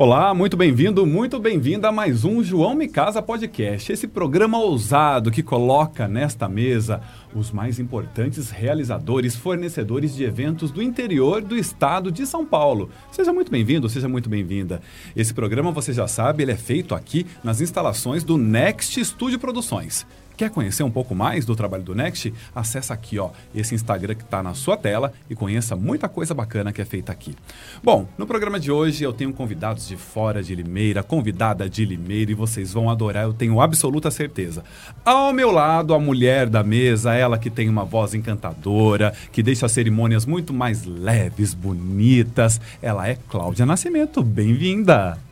Olá, muito bem-vindo, muito bem-vinda a mais um João Me Casa Podcast, esse programa ousado que coloca nesta mesa os mais importantes realizadores, fornecedores de eventos do interior do estado de São Paulo. Seja muito bem-vindo, seja muito bem-vinda. Esse programa, você já sabe, ele é feito aqui nas instalações do Next Studio Produções. Quer conhecer um pouco mais do trabalho do Next? Acesse aqui, ó, esse Instagram que está na sua tela e conheça muita coisa bacana que é feita aqui. Bom, no programa de hoje eu tenho convidados de fora de Limeira, convidada de Limeira e vocês vão adorar, eu tenho absoluta certeza. Ao meu lado, a mulher da mesa, ela que tem uma voz encantadora, que deixa as cerimônias muito mais leves, bonitas. Ela é Cláudia Nascimento. Bem-vinda!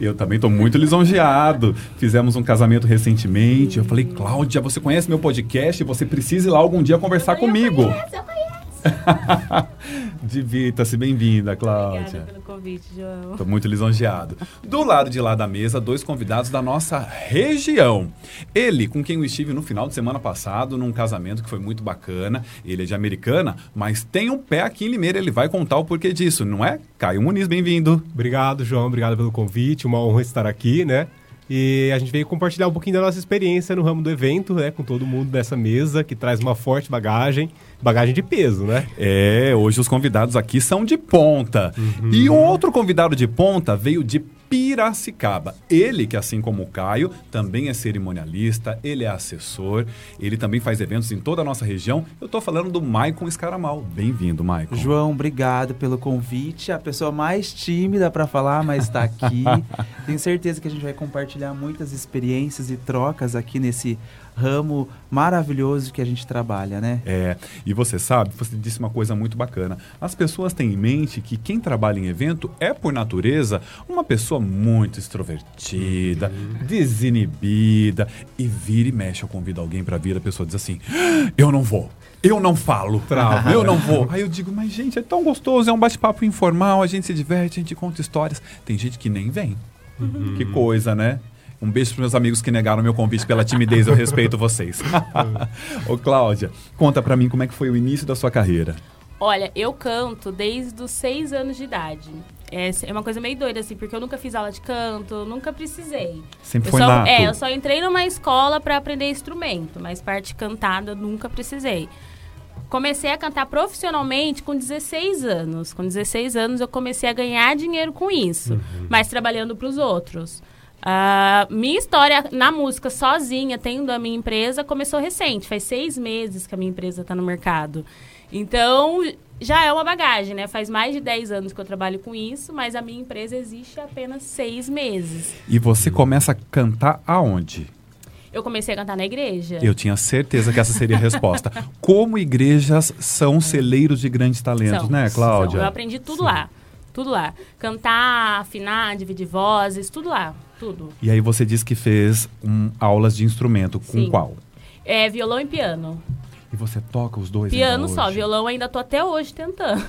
Eu também estou muito lisonjeado. Fizemos um casamento recentemente. Eu falei, Cláudia, você conhece meu podcast? Você precisa ir lá algum dia conversar eu comigo. Eu conheço, eu conheço. Divirta-se, bem-vinda, Cláudia. Obrigada pelo convite, João. Estou muito lisonjeado. Do lado de lá da mesa, dois convidados da nossa região. Ele, com quem eu estive no final de semana passado, num casamento que foi muito bacana. Ele é de Americana, mas tem um pé aqui em Limeira. Ele vai contar o porquê disso, não é? Caio Muniz, bem-vindo. Obrigado, João. Obrigado pelo convite. Uma honra estar aqui, né? E a gente veio compartilhar um pouquinho da nossa experiência no ramo do evento, né? Com todo mundo dessa mesa, que traz uma forte bagagem, bagagem de peso, né? É, hoje os convidados aqui são de ponta. Uhum. E um outro convidado de ponta veio de Piracicaba. Ele, que assim como o Caio, também é cerimonialista, ele é assessor, ele também faz eventos em toda a nossa região. Eu estou falando do Maicon Escaramal. Bem-vindo, Maicon. João, obrigado pelo convite. A pessoa mais tímida para falar, mas está aqui. Tenho certeza que a gente vai compartilhar muitas experiências e trocas aqui nesse ramo maravilhoso que a gente trabalha, né? É, e você sabe, você disse uma coisa muito bacana. As pessoas têm em mente que quem trabalha em evento é, por natureza, uma pessoa muito extrovertida, uhum. desinibida, e vira e mexe. Eu convido alguém para vir, a pessoa diz assim: eu não vou. Eu não falo, Trava. eu não vou. Aí eu digo, mas gente, é tão gostoso, é um bate-papo informal, a gente se diverte, a gente conta histórias. Tem gente que nem vem. Uhum. Que coisa, né? Um beijo para meus amigos que negaram meu convite pela timidez, eu respeito vocês. Ô Cláudia, conta para mim como é que foi o início da sua carreira. Olha, eu canto desde os seis anos de idade. É, é uma coisa meio doida, assim, porque eu nunca fiz aula de canto, nunca precisei. Sempre eu foi só, nato. É, eu só entrei numa escola para aprender instrumento, mas parte cantada eu nunca precisei. Comecei a cantar profissionalmente com 16 anos. Com 16 anos eu comecei a ganhar dinheiro com isso, uhum. mas trabalhando para os outros. Uh, minha história na música sozinha, tendo a minha empresa, começou recente. Faz seis meses que a minha empresa está no mercado. Então, já é uma bagagem, né? Faz mais de 10 anos que eu trabalho com isso, mas a minha empresa existe há apenas seis meses. E você começa a cantar aonde? Eu comecei a cantar na igreja. Eu tinha certeza que essa seria a resposta. Como igrejas são celeiros de grandes talentos, são, né, Cláudia? São. Eu aprendi tudo Sim. lá. Tudo lá. Cantar, afinar, dividir vozes, tudo lá tudo. E aí você disse que fez um, aulas de instrumento. Com Sim. qual? É violão e piano. E você toca os dois? Piano só, violão ainda tô até hoje tentando.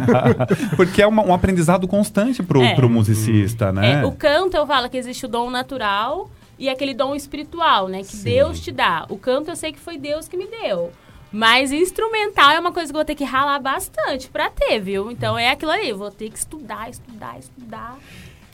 Porque é uma, um aprendizado constante pro, é. pro musicista, né? É, o canto eu falo que existe o dom natural e aquele dom espiritual, né? Que Sim. Deus te dá. O canto eu sei que foi Deus que me deu. Mas instrumental é uma coisa que eu vou ter que ralar bastante pra ter, viu? Então é aquilo ali, vou ter que estudar, estudar, estudar.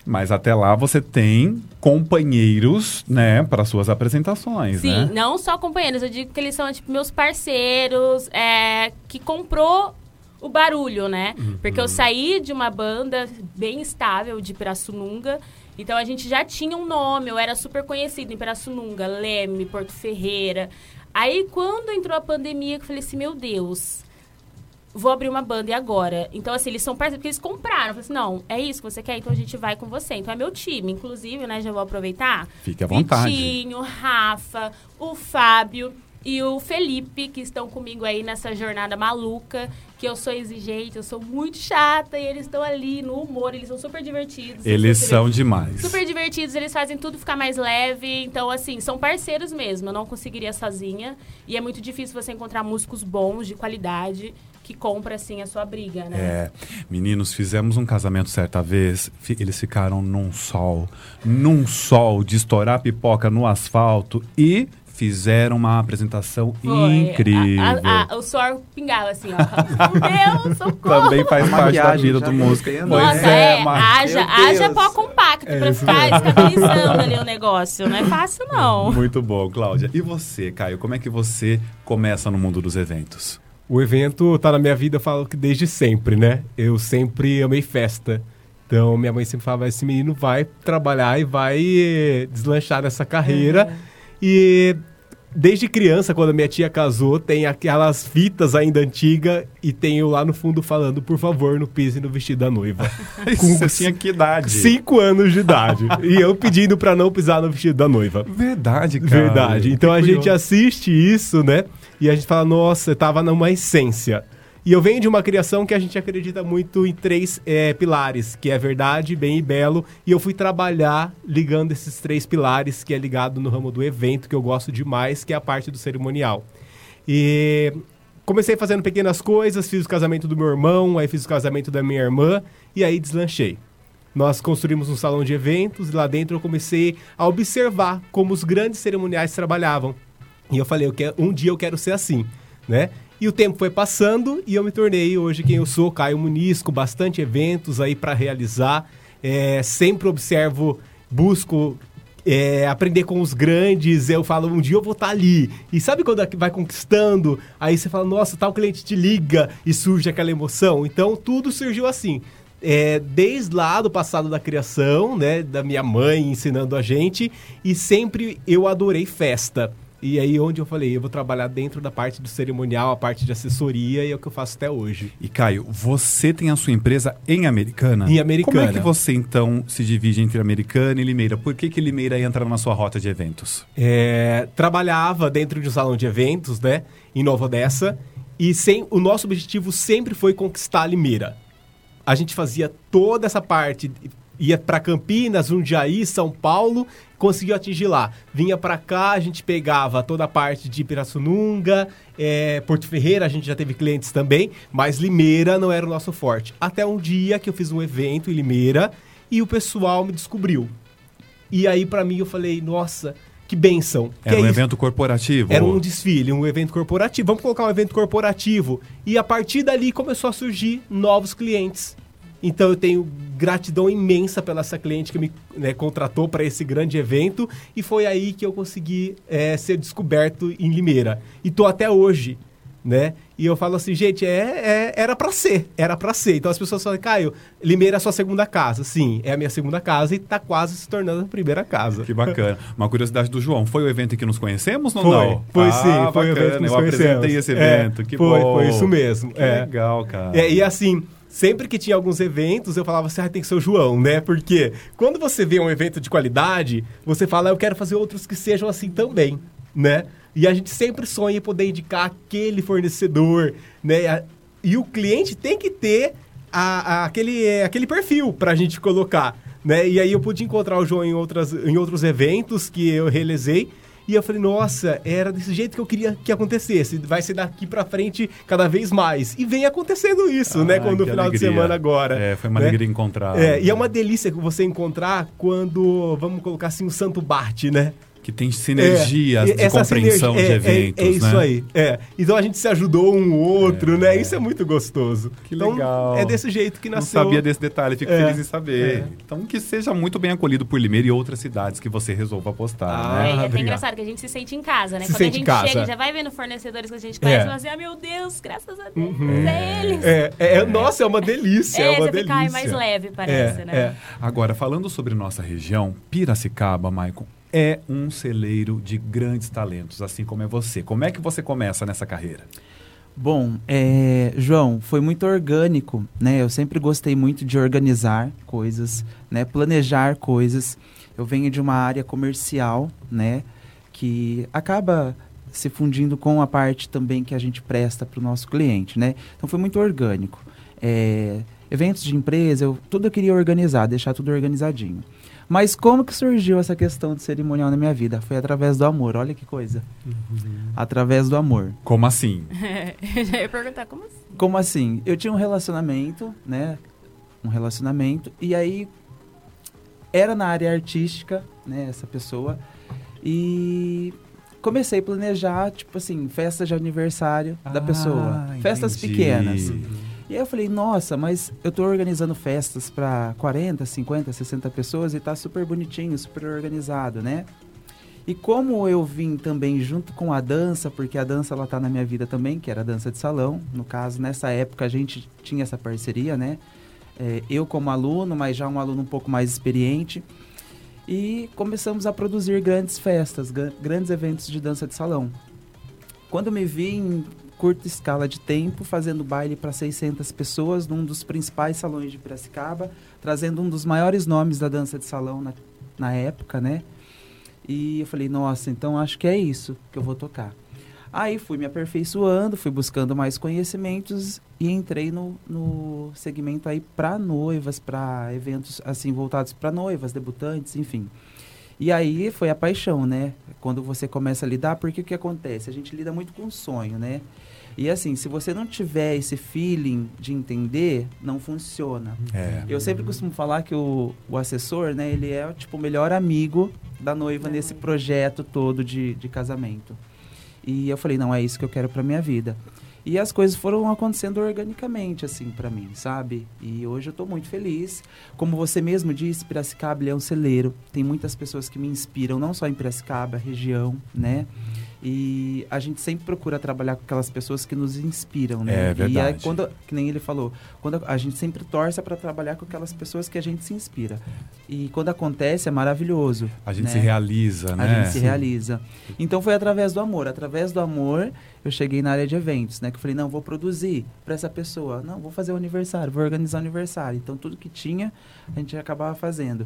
Mas até lá você tem companheiros, né, para suas apresentações, Sim, né? não só companheiros, eu digo que eles são tipo meus parceiros, é, que comprou o barulho, né? Uhum. Porque eu saí de uma banda bem estável de Pirassununga, então a gente já tinha um nome, eu era super conhecido em Pirassununga, Leme, Porto Ferreira. Aí quando entrou a pandemia, eu falei assim, meu Deus, vou abrir uma banda e agora? Então, assim, eles são parceiros, porque eles compraram. Falei assim, não, é isso que você quer, então a gente vai com você. Então é meu time, inclusive, né? Já vou aproveitar. Fique à vontade. Vitinho, Rafa, o Fábio e o Felipe, que estão comigo aí nessa jornada maluca, que eu sou exigente, eu sou muito chata, e eles estão ali no humor, eles são super divertidos. Eles são demais. Super divertidos, eles fazem tudo ficar mais leve, então, assim, são parceiros mesmo, eu não conseguiria sozinha, e é muito difícil você encontrar músicos bons, de qualidade, que compra assim a sua briga, né? É. Meninos, fizemos um casamento certa vez, eles ficaram num sol, num sol de estourar pipoca no asfalto e fizeram uma apresentação Foi. incrível. A- a- a- o suor pingava assim, ó. Meu Deus, socorro. Também faz parte da vida do músico. Nossa, é, é, mas- haja, haja pó compacto pra ficar estabilizando ali o negócio. Não é fácil, não. Muito bom, Cláudia. E você, Caio, como é que você começa no mundo dos eventos? O evento tá na minha vida, eu falo que desde sempre, né? Eu sempre amei festa. Então, minha mãe sempre falava, esse menino vai trabalhar e vai eh, deslanchar nessa carreira. E desde criança, quando a minha tia casou, tem aquelas fitas ainda antigas e tem eu lá no fundo falando, por favor, não pise no vestido da noiva. Você tinha que idade? Cinco anos de idade. e eu pedindo pra não pisar no vestido da noiva. Verdade, cara. Verdade. Então Que a gente assiste isso, né? E a gente fala, nossa, tava numa essência. E eu venho de uma criação que a gente acredita muito em três eh, pilares, que é verdade, bem e belo. E eu fui trabalhar ligando esses três pilares, que é ligado no ramo do evento, que eu gosto demais, que é a parte do cerimonial. E comecei fazendo pequenas coisas, fiz o casamento do meu irmão, aí fiz o casamento da minha irmã, e aí deslanchei. Nós construímos um salão de eventos e lá dentro eu comecei a observar como os grandes cerimoniais trabalhavam. E eu falei, eu quero, um dia eu quero ser assim, né? E o tempo foi passando e eu me tornei hoje quem eu sou, Caio Muniz, com bastante eventos aí para realizar. É, sempre observo, busco é, aprender com os grandes. Eu falo, um dia eu vou estar ali. E sabe quando vai conquistando? Aí você fala, nossa, tal cliente te liga e surge aquela emoção. Então tudo surgiu assim. É, desde lá do passado da criação, né, da minha mãe ensinando a gente, e sempre eu adorei festa. E aí onde eu falei, eu vou trabalhar dentro da parte do cerimonial, a parte de assessoria, e é o que eu faço até hoje. E Caio, você tem a sua empresa em Americana? Em Americana. Como é que você então se divide entre Americana e Limeira? Por que, que Limeira entra na sua rota de eventos? É, trabalhava dentro de um salão de eventos, né, em Nova Odessa, e sem, o nosso objetivo sempre foi conquistar a Limeira. A gente fazia toda essa parte, ia para Campinas, Jundiaí, São Paulo, conseguiu atingir lá. Vinha para cá, a gente pegava toda a parte de Pirassununga, é, Porto Ferreira, a gente já teve clientes também, mas Limeira não era o nosso forte. Até um dia que eu fiz um evento em Limeira e o pessoal me descobriu. E aí, para mim, eu falei, nossa, que benção. Que Era é um evento corporativo? Era um desfile, um evento corporativo. Vamos colocar um evento corporativo. E a partir dali começou a surgir novos clientes. Então eu tenho gratidão imensa pela essa cliente que me né, contratou para esse grande evento e foi aí que eu consegui é, ser descoberto em Limeira. E tô até hoje, né? E eu falo assim, gente, é, é- era para ser, era para ser. Então as pessoas falam, Caio, Limeira é a sua segunda casa. Sim, é a minha segunda casa e tá quase se tornando a primeira casa. Que bacana. Uma curiosidade do João, foi o evento em que nos conhecemos ou Foi, não? foi Ah, sim, foi o evento que bacana, nos Eu apresentei conhecemos. esse É, evento, que foi, bom. foi isso mesmo. Que é. legal, cara. É, e assim, sempre que tinha alguns eventos, eu falava assim, ah, tem que ser o João, né? Porque quando você vê um evento de qualidade, você fala, eu quero fazer outros que sejam assim também, né? E a gente sempre sonha em poder indicar aquele fornecedor, né? E o cliente tem que ter a- a- aquele, é, aquele perfil para a gente colocar, né? E aí eu pude encontrar o João em, outras, em outros eventos que eu realizei. E eu falei, nossa, era desse jeito que eu queria que acontecesse. Vai ser daqui pra frente cada vez mais. E vem acontecendo isso, né? Ai, Quando no que final alegria. de semana agora. É, foi uma né? alegria encontrar. É, e é uma delícia você encontrar quando, vamos colocar assim, o santo bate, né? Que tem sinergias É, de compreensão sinergia- de é- é- eventos, É, isso né? aí. É. Então a gente se ajudou um outro, né? Isso é muito gostoso. Que então, legal. É desse jeito que Não nasceu. sabia desse detalhe, fico É, feliz em saber. é. Então, que seja muito bem acolhido por Limeira e outras cidades que você resolva apostar, Ah, né? É, é até obrigado. engraçado que a gente se sente em casa, né? Se Quando sente a gente em casa. chega já vai vendo fornecedores que a gente conhece, É. e fala assim, ah, meu Deus, graças a Deus, é eles. É, é, é- nossa, é uma delícia. É, É, uma você delícia. fica ai, mais leve, parece, É, né? é. Agora, falando sobre nossa região, Piracicaba, Maicon, é um celeiro de grandes talentos, assim como é você. Como é que você começa nessa carreira? Bom, é, João, foi muito orgânico, né? Eu sempre gostei muito de organizar coisas, né? Planejar coisas. Eu venho de uma área comercial, né? Que acaba se fundindo com a parte também que a gente presta para o nosso cliente, né? Então foi muito orgânico. É, eventos de empresa, eu, tudo eu queria organizar, deixar tudo organizadinho. Mas como que surgiu essa questão de cerimonial na minha vida? Foi através do amor, olha que coisa. Através do amor. Como assim? Eu já ia perguntar como assim. Como assim? Eu tinha um relacionamento, né? Um relacionamento. E aí era na área artística, né? Essa pessoa. E comecei a planejar, tipo assim, festa de aniversário da Ah, pessoa. Festas entendi. pequenas. E aí eu falei, nossa, mas eu tô organizando festas para 40, 50, 60 pessoas e tá super bonitinho, super organizado, né? E como eu vim também junto com a dança, porque a dança ela tá na minha vida também, que era a dança de salão. No caso, nessa época a gente tinha essa parceria, né? É, eu como aluno, mas já um aluno um pouco mais experiente. E começamos a produzir grandes festas, gran- grandes eventos de dança de salão. Quando me vi em curta escala de tempo, fazendo baile para 600 pessoas num dos principais salões de Piracicaba, trazendo um dos maiores nomes da dança de salão na, na época, né? E eu falei, nossa, então acho que é isso que eu vou tocar. Aí fui me aperfeiçoando, fui buscando mais conhecimentos e entrei no, no segmento aí para noivas, para eventos assim voltados para noivas, debutantes, enfim. E aí foi a paixão, né? Quando você começa a lidar, porque o que acontece? A gente lida muito com sonho, né? E assim, se você não tiver esse feeling de entender, não funciona. É. Eu sempre costumo falar que o, o assessor, né, ele é tipo o melhor amigo da noiva Da nesse projeto todo de, de casamento. E eu falei, não, é isso que eu quero pra minha vida. E as coisas foram acontecendo organicamente, assim, pra mim, sabe? E hoje eu tô muito feliz. Como você mesmo disse, Piracicaba ele é um celeiro. Tem muitas pessoas que me inspiram, não só em Piracicaba, região, né? E a gente sempre procura trabalhar com aquelas pessoas que nos inspiram, né? É E aí, verdade. quando, que nem ele falou, quando a gente sempre torce para trabalhar com aquelas pessoas que a gente se inspira. E quando acontece é maravilhoso. A gente né? se realiza, A né? gente se realiza. Então foi através do amor. Através do amor, eu cheguei na área de eventos, né? Que eu falei, não, vou produzir para essa pessoa. Não, vou fazer o aniversário, vou organizar o aniversário. Então tudo que tinha, a gente acabava fazendo.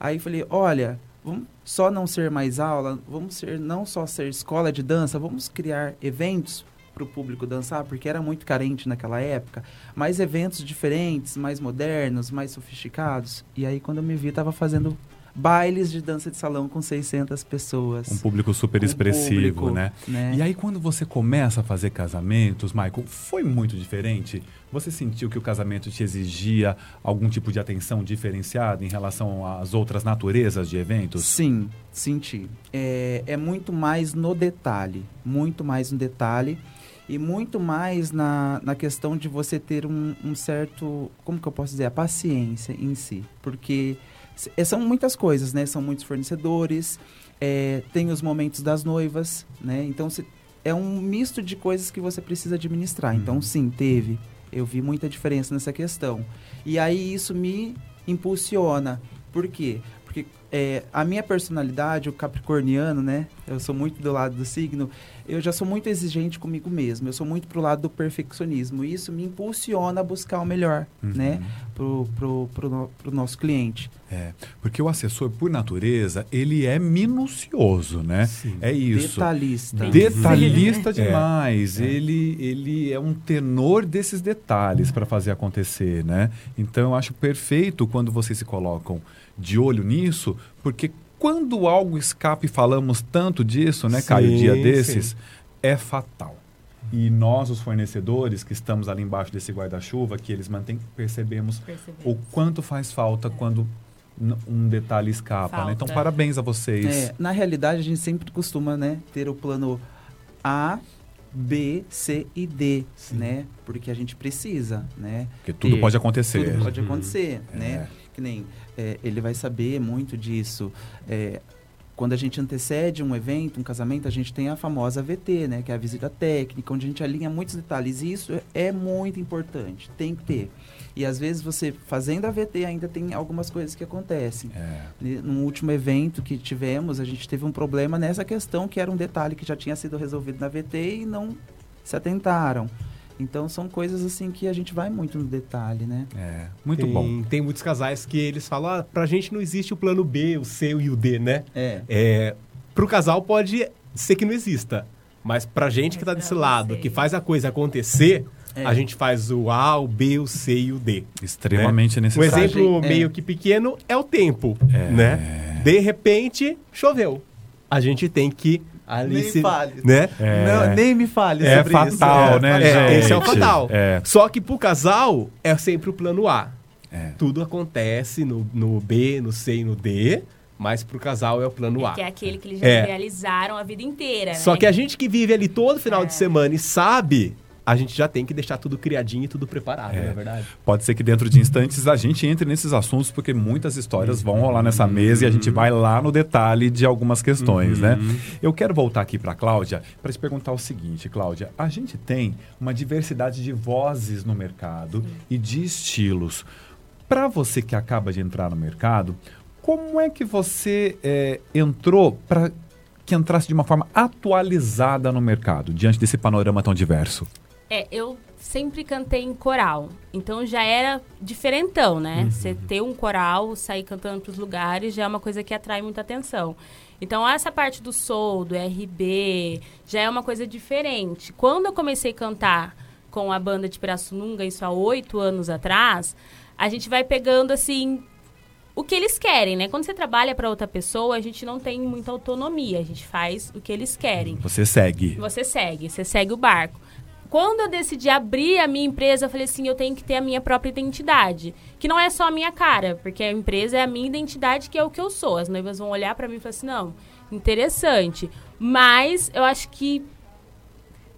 Aí falei, olha, vamos só não ser mais aula, vamos ser não só ser escola de dança, vamos criar eventos para o público dançar, porque era muito carente naquela época, mais eventos diferentes, mais modernos, mais sofisticados. E aí quando eu me vi, estava fazendo bailes de dança de salão com 600 pessoas. Um público super Com expressivo, público, né? né? E aí, quando você começa a fazer casamentos, Michael, foi muito diferente? Você sentiu que o casamento te exigia algum tipo de atenção diferenciada em relação às outras naturezas de eventos? Sim, senti. É, é muito mais no detalhe, muito mais no detalhe e muito mais na, na questão de você ter um, um certo, como que eu posso dizer, a paciência em si, porque são muitas coisas, né? São muitos fornecedores, é, tem os momentos das noivas, né? Então se- é um misto de coisas que você precisa administrar. Então Uhum. sim, teve. Eu vi muita diferença nessa questão. E aí isso me impulsiona. Por quê? Porque é, a minha personalidade, o capricorniano, né? Eu sou muito do lado do signo. Eu já sou muito exigente comigo mesmo. Eu sou muito pro lado do perfeccionismo. E isso me impulsiona a buscar o melhor, Uhum. né? Pro, pro, pro, pro nosso cliente. É, porque o assessor, por natureza, ele é minucioso, né? Sim. É isso. Detalhista. Tem Detalhista Sim. demais. Ele, ele é um tenor desses detalhes para fazer acontecer, né? Então eu acho perfeito quando vocês se colocam de olho nisso, porque quando algo escapa e falamos tanto disso, né, Caio, Sim, dia desses, sim. é fatal. E nós, os fornecedores que estamos ali embaixo desse guarda-chuva, que eles mantêm, percebemos Percebemos. o quanto faz falta quando n- um detalhe escapa. Né? Então, parabéns a vocês. É, na realidade, a gente sempre costuma, né, ter o plano A, B, C e D, né? Porque a gente precisa, né? Porque tudo ter- pode acontecer. Tudo pode Uhum. acontecer, né? É. Que nem é, ele vai saber muito disso. É, quando a gente antecede um evento, um casamento, a gente tem a famosa VT, né? Que é a visita técnica, onde a gente alinha muitos detalhes. E isso é muito importante, tem que ter. E às vezes você fazendo a VT ainda tem algumas coisas que acontecem. É. No último evento que tivemos, a gente teve um problema nessa questão, que era um detalhe que já tinha sido resolvido na VT e não se atentaram. Então são coisas assim que a gente vai muito no detalhe, né? É, muito tem, bom. Tem muitos casais que eles falam, ah, pra gente não existe o plano B, o C e o D, né? É. É, pro casal pode ser que não exista. Mas pra gente que tá desse lado, que faz a coisa acontecer, É. a gente faz o A, o B, o C e o D. Extremamente Um necessário. exemplo É. meio que pequeno é o tempo, É. né? De repente, choveu. A gente tem que ali Nem fale. né? É. Não, nem me fale É sobre fatal, isso. né, É, gente? esse é o fatal. É. Só que pro casal é sempre o plano A. É. Tudo acontece no, no B, no C e no D, Mas pro casal é o plano A. Que é aquele que eles já É. realizaram a vida inteira, Só né? que a gente que vive ali todo final É. de semana e sabe, a gente já tem que deixar tudo criadinho e tudo preparado, não é verdade? Pode ser que dentro de instantes a gente entre nesses assuntos, porque muitas histórias vão rolar nessa mesa e a gente vai lá no detalhe de algumas questões, né? Eu quero voltar aqui para Cláudia para te perguntar o seguinte, Cláudia. A gente tem uma diversidade de vozes no mercado e de estilos. Para você que acaba de entrar no mercado, como é que você eh, entrou para que entrasse de uma forma atualizada no mercado, diante desse panorama tão diverso? É, eu sempre cantei em coral. Então já era diferentão, né? Você ter um coral, sair cantando pros lugares, já é uma coisa que atrai muita atenção. Então essa parte do soul, do RB, já é uma coisa diferente. Quando eu comecei a cantar com a banda de Pirassununga, isso há oito anos atrás, a gente vai pegando assim o que eles querem, né? Quando você trabalha para outra pessoa, a gente não tem muita autonomia, a gente faz o que eles querem. Você segue. Você segue, você segue o barco. Quando eu decidi abrir a minha empresa, eu falei assim, eu tenho que ter a minha própria identidade, que não é só a minha cara, porque a empresa é a minha identidade, que é o que eu sou. As noivas vão olhar pra mim e falar assim, não, interessante, mas eu acho que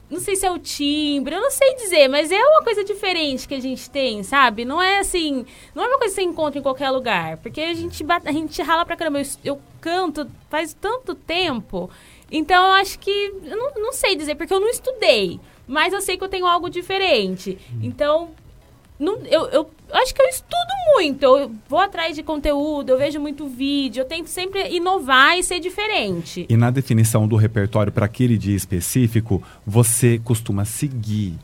não sei se é o timbre, eu não sei dizer, mas é uma coisa diferente que a gente tem, sabe? Não é assim, não é uma coisa que você encontra em qualquer lugar, porque a gente a gente rala pra caramba. Eu, eu canto faz tanto tempo, então eu acho que eu não, não sei dizer porque eu não estudei, mas eu sei que eu tenho algo diferente. Então não, eu, eu acho que eu estudo muito, eu vou atrás de conteúdo, eu vejo muito vídeo, eu tento sempre inovar e ser diferente. E na definição do repertório para aquele dia específico, você costuma seguir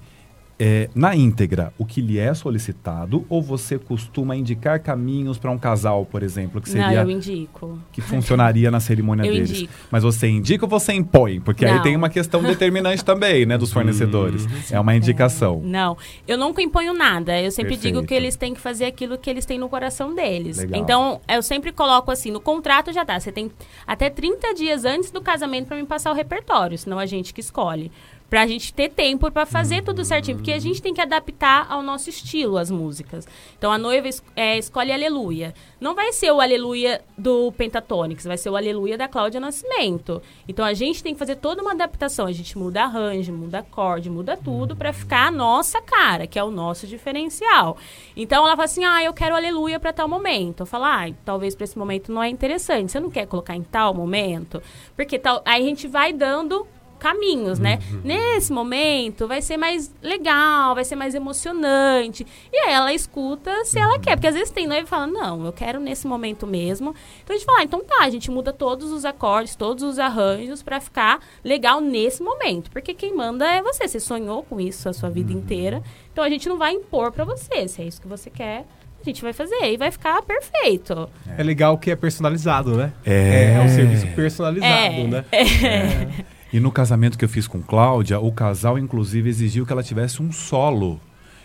é, na íntegra o que lhe é solicitado ou você costuma indicar caminhos para um casal, por exemplo, que Não, seria eu indico. que funcionaria na cerimônia Eu deles? indico. Mas você indica ou você impõe? Porque aí Não. tem uma questão determinante também, né, dos fornecedores. É uma indicação. Não, eu nunca imponho nada. Eu sempre digo Perfeito. que eles têm que fazer aquilo que eles têm no coração deles. Legal. Então, eu sempre coloco assim, no contrato já tá. Você tem até 30 dias antes do casamento para me passar o repertório, senão a gente que escolhe. Pra gente ter tempo pra fazer tudo certinho, porque a gente tem que adaptar ao nosso estilo as músicas. Então a noiva es- é, escolhe Aleluia. Não vai ser o Aleluia do Pentatonix, vai ser o Aleluia da Cláudia Nascimento. Então a gente tem que fazer toda uma adaptação. A gente muda arranjo, muda acorde, muda tudo pra ficar a nossa cara, que é o nosso diferencial. Então ela fala assim: ah, eu quero Aleluia pra tal momento. Eu falo, ah, talvez pra esse momento não é interessante. Você não quer colocar em tal momento? Porque tal... aí a gente vai dando caminhos, né? Nesse momento vai ser mais legal, vai ser mais emocionante. E aí ela escuta se ela quer, porque às vezes tem noiva e fala: "Não, eu quero nesse momento mesmo". Então a gente fala: ah, "Então tá, a gente muda todos os acordes, todos os arranjos pra ficar legal nesse momento". Porque quem manda é você, você sonhou com isso a sua vida inteira. Então a gente não vai impor pra você, se é isso que você quer, a gente vai fazer e vai ficar perfeito. É legal que é personalizado, né? É. É, um serviço personalizado, É. né? E no casamento que eu fiz com Cláudia, o casal inclusive exigiu que ela tivesse um solo.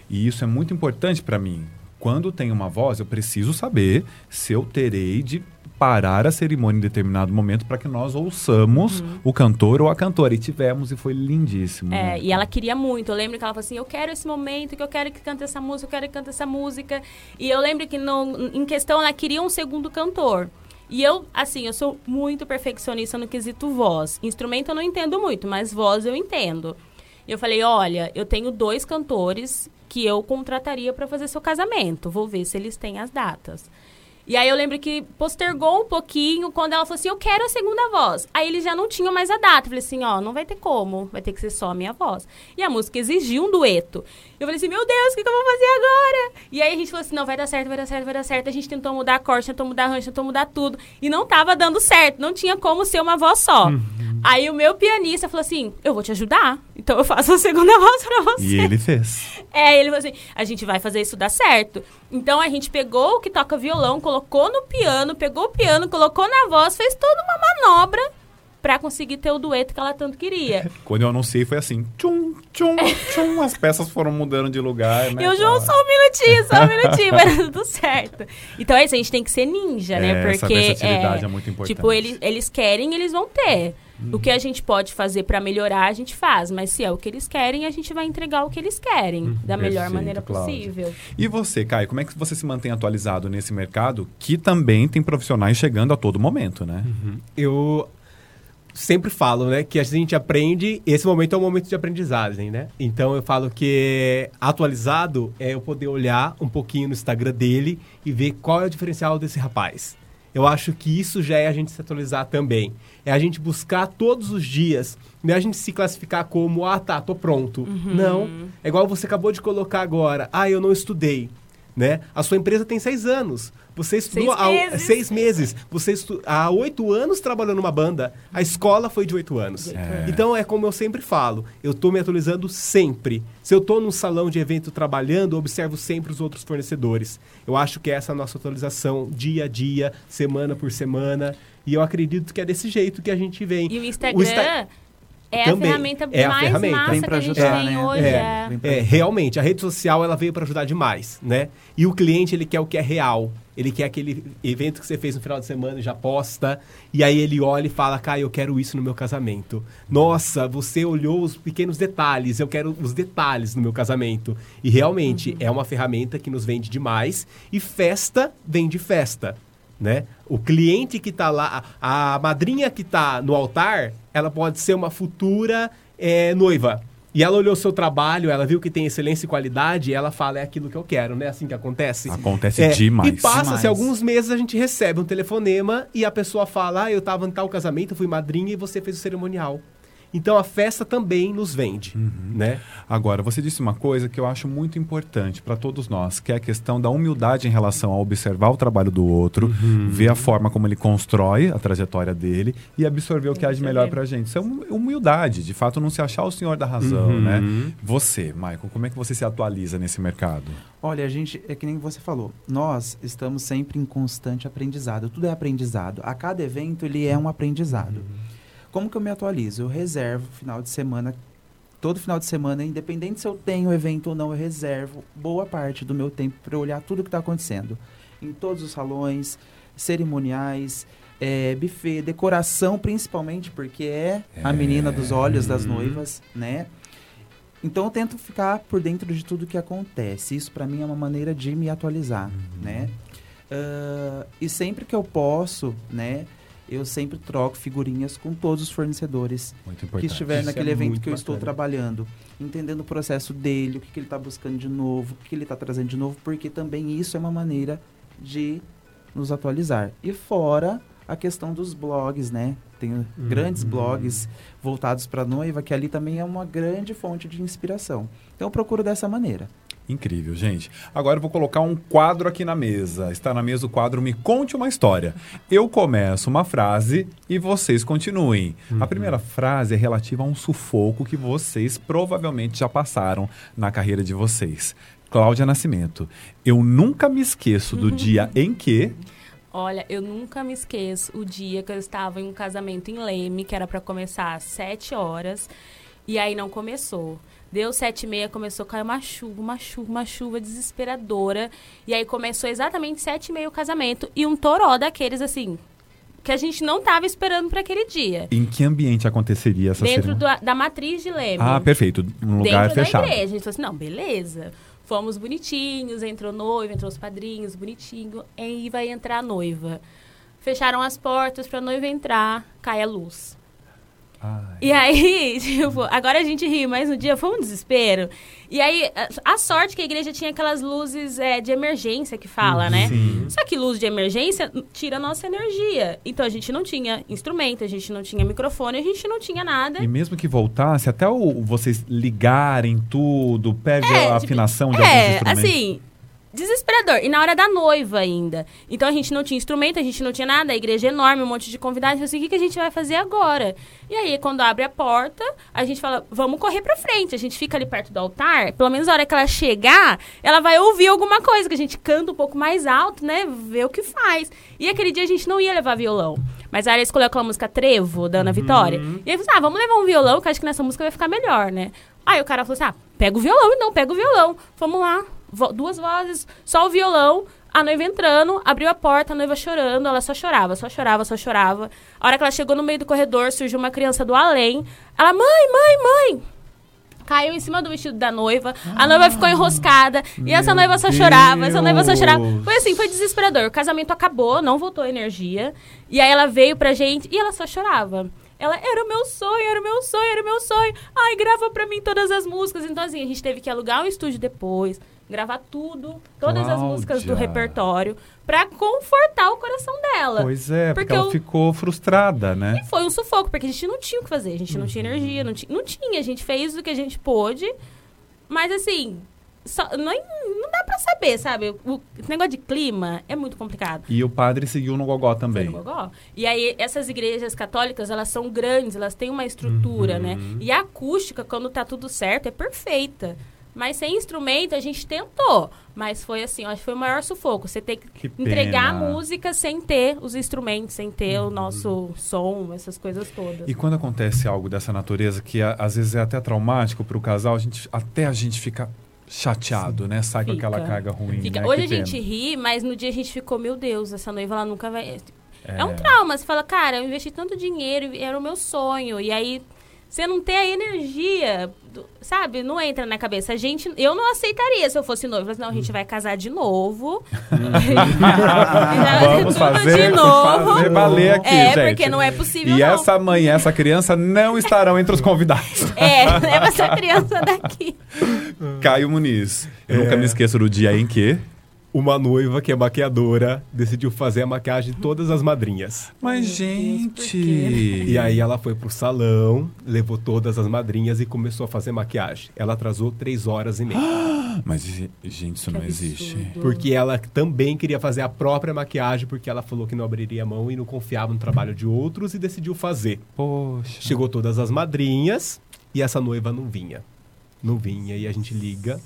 E isso é muito importante para mim. Quando tem uma voz, eu preciso saber se eu terei de parar a cerimônia em determinado momento para que nós ouçamos o cantor ou a cantora. E tivemos e foi lindíssimo. É, e ela queria muito. Eu lembro que ela falou assim: eu quero esse momento, que eu quero que cante essa música, eu quero que cante essa música. E eu lembro que no, em questão ela queria um segundo cantor. E eu, assim, eu sou muito perfeccionista no quesito voz. Instrumento eu não entendo muito, mas voz eu entendo. Eu falei: olha, eu tenho dois cantores que eu contrataria para fazer seu casamento. Vou ver se eles têm as datas. E aí eu lembro que postergou um pouquinho quando ela falou assim, eu quero a segunda voz. Aí eles já não tinham mais a data. Eu falei assim, ó, não vai ter como, vai ter que ser só a minha voz. E a música exigiu um dueto. Eu falei assim, meu Deus, o que, que eu vou fazer agora? E aí a gente falou assim, não, vai dar certo, vai dar certo, vai dar certo. A gente tentou mudar a corte, tentou mudar arranjo, tentou mudar tudo. E não tava dando certo, não tinha como ser uma voz só. Aí o meu pianista falou assim, eu vou te ajudar. Então eu faço a segunda voz pra você. E ele fez. É, ele falou assim: a gente vai fazer isso dar certo. Então a gente pegou o que toca violão, colocou no piano, pegou o piano, colocou na voz, fez toda uma manobra pra conseguir ter o dueto que ela tanto queria. Quando eu anunciei foi assim, tchum, tchum, tchum, as peças foram mudando de lugar, né? E o João, só um minutinho, só um minutinho, mas tudo certo. Então é isso, a gente tem que ser ninja, É, né? essa Porque versatilidade é muito importante. Tipo, eles, eles querem, eles vão ter. O que a gente pode fazer para melhorar, a gente faz. Mas se é o que eles querem, a gente vai entregar o que eles querem, da melhor Perfeito, maneira Cláudia. possível. E você, Caio, como é que você se mantém atualizado nesse mercado que também tem profissionais chegando a todo momento, né? Eu sempre falo, né, que a gente aprende, esse momento é um momento de aprendizagem, né? Então eu falo que atualizado é eu poder olhar um pouquinho no Instagram dele e ver qual é o diferencial desse rapaz. Eu acho que isso já é a gente se atualizar também. É a gente buscar todos os dias, não é a gente se classificar como, ah, tá, tô pronto. Não. É igual você acabou de colocar agora, ah, eu não estudei. Né? A sua empresa tem seis anos. Você estudou Seis há meses. seis meses. Você estu... há oito anos trabalhando numa banda. A escola foi de oito anos. É. Então é como eu sempre falo. Eu estou me atualizando sempre. Se eu estou num salão de evento trabalhando, eu observo sempre os outros fornecedores. Eu acho que essa é a nossa atualização dia a dia, semana por semana. E eu acredito que é desse jeito que a gente vem. E o Instagram Insta- é Também. a ferramenta É a mais ferramenta. massa Vem que pra a gente ajudar, tem né? hoje. É. É. É, realmente, a rede social ela veio para ajudar demais, né? E o cliente ele quer o que é real. Ele quer aquele evento que você fez no final de semana e já posta. E aí ele olha e fala, cara, eu quero isso no meu casamento. Nossa, você olhou os pequenos detalhes, eu quero os detalhes no meu casamento. E realmente é uma ferramenta que nos vende demais. E festa vende festa. Né? O cliente que está lá, a, a madrinha que está no altar, ela pode ser uma futura eh, noiva. E ela olhou o seu trabalho, ela viu que tem excelência e qualidade, e ela fala, é aquilo que eu quero, né? Assim que acontece. Acontece É, demais. E passa-se alguns meses, a gente recebe um telefonema e a pessoa fala, ah, eu estava em tal casamento, fui madrinha e você fez o cerimonial. Então a festa também nos vende, né? Agora, você disse uma coisa que eu acho muito importante para todos nós, que é a questão da humildade em relação a observar o trabalho do outro, ver a forma como ele constrói a trajetória dele e absorver o que há de melhor para a gente. Isso é hum- humildade, de fato, não se achar o senhor da razão, né? Você, Michael, como é que você se atualiza nesse mercado? Olha, a gente, é que nem você falou, nós estamos sempre em constante aprendizado. Tudo é aprendizado. A cada evento, ele é um aprendizado. Como que eu me atualizo? Eu reservo final de semana, todo final de semana, independente se eu tenho evento ou não, eu reservo boa parte do meu tempo para olhar tudo que está acontecendo. Em todos os salões, cerimoniais, é, buffet, decoração principalmente, porque é a menina dos olhos das noivas, né? Então eu tento ficar por dentro de tudo que acontece. Isso para mim é uma maneira de me atualizar, né? Ah, e sempre que eu posso, né? Eu sempre troco figurinhas com todos os fornecedores que importante. estiver Isso naquele é evento que eu estou bacana. trabalhando, entendendo o processo dele, o que, que ele está buscando de novo, o que ele está trazendo de novo, porque também isso é uma maneira de nos atualizar. E fora a questão dos blogs, né? Tem grandes blogs voltados para noiva, que ali também é uma grande fonte de inspiração. Então eu procuro dessa maneira. Incrível, gente. Agora eu vou colocar um quadro aqui na mesa. Está na mesa o quadro Me Conte uma História. Eu começo uma frase e vocês continuem. A primeira frase é relativa a um sufoco que vocês provavelmente já passaram na carreira de vocês. Cláudia Nascimento. Eu nunca me esqueço do dia em que. Olha, eu nunca me esqueço o dia que eu estava em um casamento em Leme, que era para começar às sete horas, e aí não começou. Deu sete e meia, começou a cair uma chuva, uma chuva, uma chuva desesperadora. E aí começou exatamente sete e meia o casamento e um toró daqueles, assim, que a gente não tava esperando para aquele dia. Em que ambiente aconteceria essa Dentro do- da matriz de Leme. Ah, perfeito. Um lugar dentro fechado. da igreja. A gente falou assim, não, beleza. Fomos bonitinhos, entrou noiva, entrou os padrinhos, bonitinho. Aí vai entrar a noiva. Fecharam as portas pra noiva entrar, cai a luz. Ai. E aí, tipo, agora a gente ri, mas no dia foi um desespero. E aí, a, a sorte que a igreja tinha aquelas luzes é, de emergência que fala, né? Sim. Só que luz de emergência tira a nossa energia. Então a gente não tinha instrumento, a gente não tinha microfone, a gente não tinha nada. E mesmo que voltasse, até o, vocês ligarem tudo, pede É, a tipo, afinação de alguns É, instrumentos. assim, desesperador. E na hora da noiva ainda. Então a gente não tinha instrumento, a gente não tinha nada, a igreja é enorme, um monte de convidados. Eu assim, o que, que a gente vai fazer agora? E aí, quando abre a porta, a gente fala, vamos correr pra frente. A gente fica ali perto do altar, pelo menos na hora que ela chegar, ela vai ouvir alguma coisa, que a gente canta um pouco mais alto, né? Ver o que faz. E aquele dia a gente não ia levar violão. Mas aí ela escolheu aquela música Trevo, da Ana Vitória. E aí falou assim, ah, vamos levar um violão, que eu acho que nessa música vai ficar melhor, né? Aí o cara falou assim, ah, pega o violão, então, pega o violão. Vamos lá, vo- duas vozes, só o violão. A noiva entrando, abriu a porta, a noiva chorando, ela só chorava, só chorava, só chorava. A hora que ela chegou no meio do corredor, surgiu uma criança do além. Ela, mãe, mãe, mãe! Caiu em cima do vestido da noiva, a noiva ficou enroscada, e essa noiva só chorava, essa noiva só chorava. Deus. Foi assim, foi desesperador. O casamento acabou, não voltou a energia. E aí ela veio pra gente e ela só chorava. Ela, era o meu sonho, era o meu sonho, era o meu sonho. Ai, grava pra mim todas as músicas. Então, assim, a gente teve que alugar um estúdio depois, gravar tudo, todas as músicas do Cláudia. repertório, pra confortar o coração dela. Pois é, porque, Porque ela eu- ficou frustrada, né? E foi um sufoco, porque a gente não tinha o que fazer, a gente não tinha energia, não, ti- não tinha. A gente fez o que a gente pôde, mas assim, só, não, não dá pra saber, sabe? O, esse negócio de clima é muito complicado. E o padre seguiu no gogó também. No Gogó. E aí, essas igrejas católicas, elas são grandes, elas têm uma estrutura, né? Uhum. E a acústica, quando tá tudo certo, é perfeita. Mas sem instrumento, a gente tentou. Mas foi assim, acho que foi o maior sufoco. Você ter que, Que entregar a. Uhum. música sem ter os instrumentos, sem ter o nosso som, essas coisas todas. E quando acontece algo dessa natureza, que às vezes é até traumático para o casal, a gente, até a gente fica chateado, né? Sai com Fica. aquela carga ruim. Né? Hoje Que a gente pena. ri, mas no dia a gente ficou, meu Deus, essa noiva ela nunca vai. É, É. um trauma. Você fala, cara, eu investi tanto dinheiro, era o meu sonho. E aí você não tem a energia, sabe? Não entra na cabeça. A gente, eu não aceitaria se eu fosse noiva. Mas, não, a gente vai casar de novo. Vamos tudo fazer, de novo. fazer valer aqui, é, gente. porque não é possível. E não. essa mãe e essa criança não estarão entre os convidados. É, leva essa criança daqui. Caio Muniz. Eu É. nunca me esqueço do dia em que. Uma noiva que é maquiadora decidiu fazer a maquiagem de todas as madrinhas. Mas, gente. E aí ela foi pro salão, levou todas as madrinhas e começou a fazer maquiagem. Ela atrasou três horas e meia. Mas, gente, isso não Que existe. absurdo. Porque ela também queria fazer a própria maquiagem, porque ela falou que não abriria mão e não confiava no trabalho de outros e decidiu fazer. Poxa. Chegou todas as madrinhas e essa noiva não vinha. Não vinha. E a gente liga.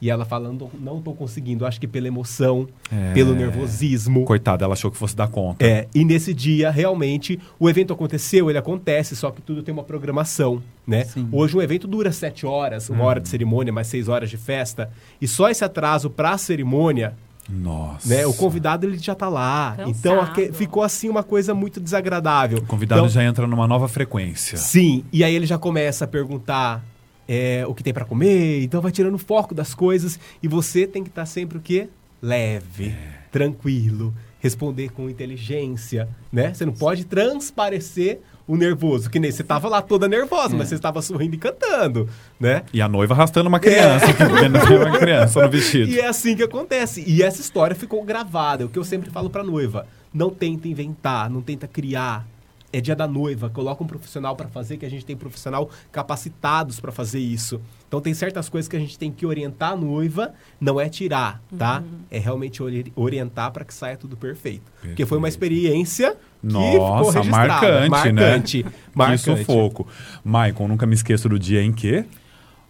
E ela falando, não tô conseguindo, acho que pela emoção, É. pelo nervosismo. Coitada, ela achou que fosse dar conta. É, e nesse dia, realmente, o evento aconteceu, ele acontece, só que tudo tem uma programação, né? Sim. Hoje um evento dura sete horas, uma hora de cerimônia, mais seis horas de festa, e só esse atraso para a cerimônia, Nossa. né? O convidado ele já tá lá. Cansado. Então aque- ficou assim uma coisa muito desagradável. O convidado Então, já entra numa nova frequência. Sim, e aí ele já começa a perguntar é, o que tem para comer, então vai tirando o foco das coisas e você tem que estar sempre o quê? Leve, tranquilo, responder com inteligência, né? Você não pode transparecer o nervoso, que nem você tava lá toda nervosa, mas você estava sorrindo e cantando, né? E a noiva arrastando uma criança, é uma criança no vestido. E é assim que acontece. E essa história ficou gravada. É o que eu sempre falo pra noiva. Não tenta inventar, não tenta criar. É dia da noiva, coloca um profissional pra fazer, que a gente tem profissional capacitados pra fazer isso. Então tem certas coisas que a gente tem que orientar a noiva, não é tirar, tá? É realmente ori- orientar pra que saia tudo perfeito. Porque foi uma experiência que ficou Nossa, registrada. marcante, marcante, né? marcante. Que sufoco. Maicon, nunca me esqueço do dia em que.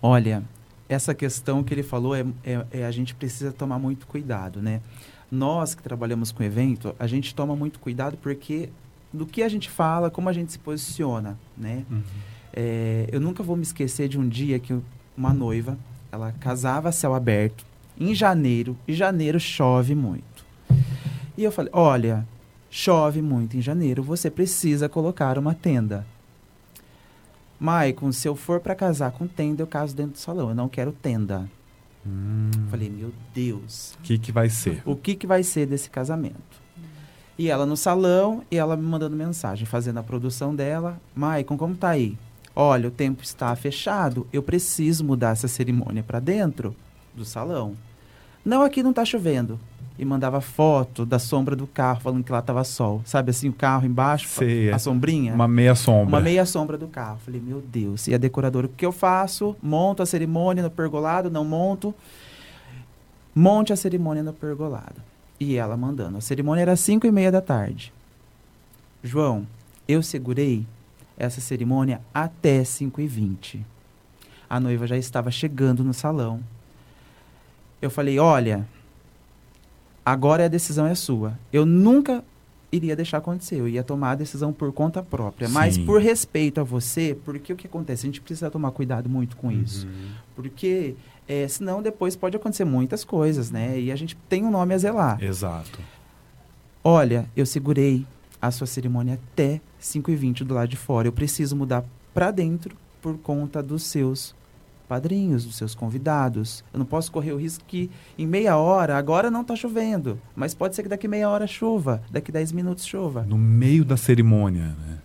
Olha, essa questão que ele falou é, é- é a gente precisa tomar muito cuidado, né? Nós que trabalhamos com evento, a gente toma muito cuidado porque do que a gente fala, como a gente se posiciona, né? É, eu nunca vou me esquecer de um dia que uma noiva, ela casava a céu aberto em janeiro, e janeiro chove muito. E eu falei, olha, chove muito em janeiro, você precisa colocar uma tenda. Maicon, se eu for para casar com tenda, eu caso dentro do salão. Eu não quero tenda. Falei, meu Deus, O que, que vai ser? o que, que vai ser desse casamento? E ela no salão, e ela me mandando mensagem, fazendo a produção dela. Maicon, como tá aí? Olha, o tempo está fechado, eu preciso mudar essa cerimônia para dentro do salão. Não, aqui não tá chovendo. E mandava foto da sombra do carro, falando que lá tava sol. Sabe assim, o carro embaixo, Sei, é. a sombrinha? Uma meia sombra. Uma meia sombra do carro. Falei, meu Deus. E a decoradora, o que eu faço? Monto a cerimônia no pergolado? Não monto. Monte a cerimônia no pergolado. E ela mandando. A cerimônia era às 5 e meia da tarde. João, eu segurei essa cerimônia até 5 e 20. A noiva já estava chegando no salão. Eu falei, olha, agora a decisão é sua. Eu nunca iria deixar acontecer, eu ia tomar a decisão por conta própria. Mas Sim. por respeito a você, porque o que acontece? A gente precisa tomar cuidado muito com isso. Porque é, senão depois pode acontecer muitas coisas, né? E a gente tem um nome a zelar. Exato. Olha, eu segurei a sua cerimônia até 5h20 do lado de fora. Eu preciso mudar pra dentro por conta dos seus padrinhos, dos seus convidados. Eu não posso correr o risco que em meia hora, agora não tá chovendo, mas pode ser que daqui meia hora chova, daqui 10 minutos chova. No meio da cerimônia, né?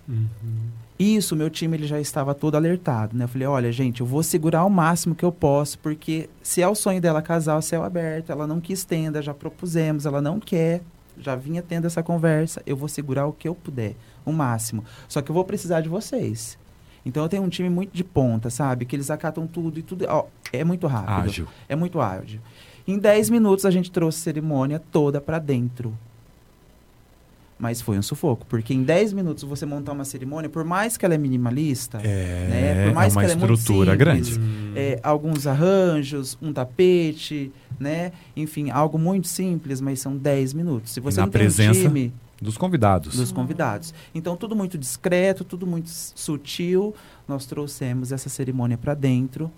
Isso, meu time ele já estava todo alertado, né? Eu falei, olha, gente, eu vou segurar o máximo que eu posso, porque se é o sonho dela casar ao céu aberto, ela não quis tenda, já propusemos, ela não quer, já vinha tendo essa conversa, eu vou segurar o que eu puder, o máximo. Só que eu vou precisar de vocês. Então eu tenho um time muito de ponta, sabe? Que eles acatam tudo e tudo. ó, é muito rápido. Ágil. É muito ágil. Em 10 minutos a gente trouxe a cerimônia toda pra dentro. Mas foi um sufoco, porque em 10 minutos você montar uma cerimônia, por mais que ela é minimalista, É, né? Por mais é uma que ela é muito estrutura simples, grande. é, alguns arranjos, um tapete, né? Enfim, algo muito simples, mas são 10 minutos. Se você na não tem presença um time Dos convidados. dos convidados. Então, tudo muito discreto, tudo muito sutil. Nós trouxemos essa cerimônia para dentro.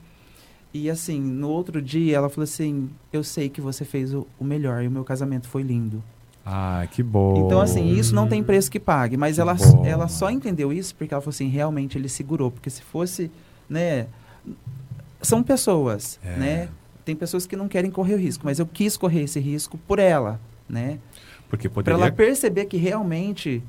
E assim, no outro dia, ela falou assim: Eu sei que você fez o, o melhor e o meu casamento foi lindo. Ah, que bom. Então, assim, isso não tem preço que pague. Mas Que ela, bom. ela só entendeu isso porque ela falou assim: realmente ele segurou. Porque se fosse, né. São pessoas, É. né? Tem pessoas que não querem correr o risco, mas eu quis correr esse risco por ela, né? Porque Pra poderia... ela perceber que realmente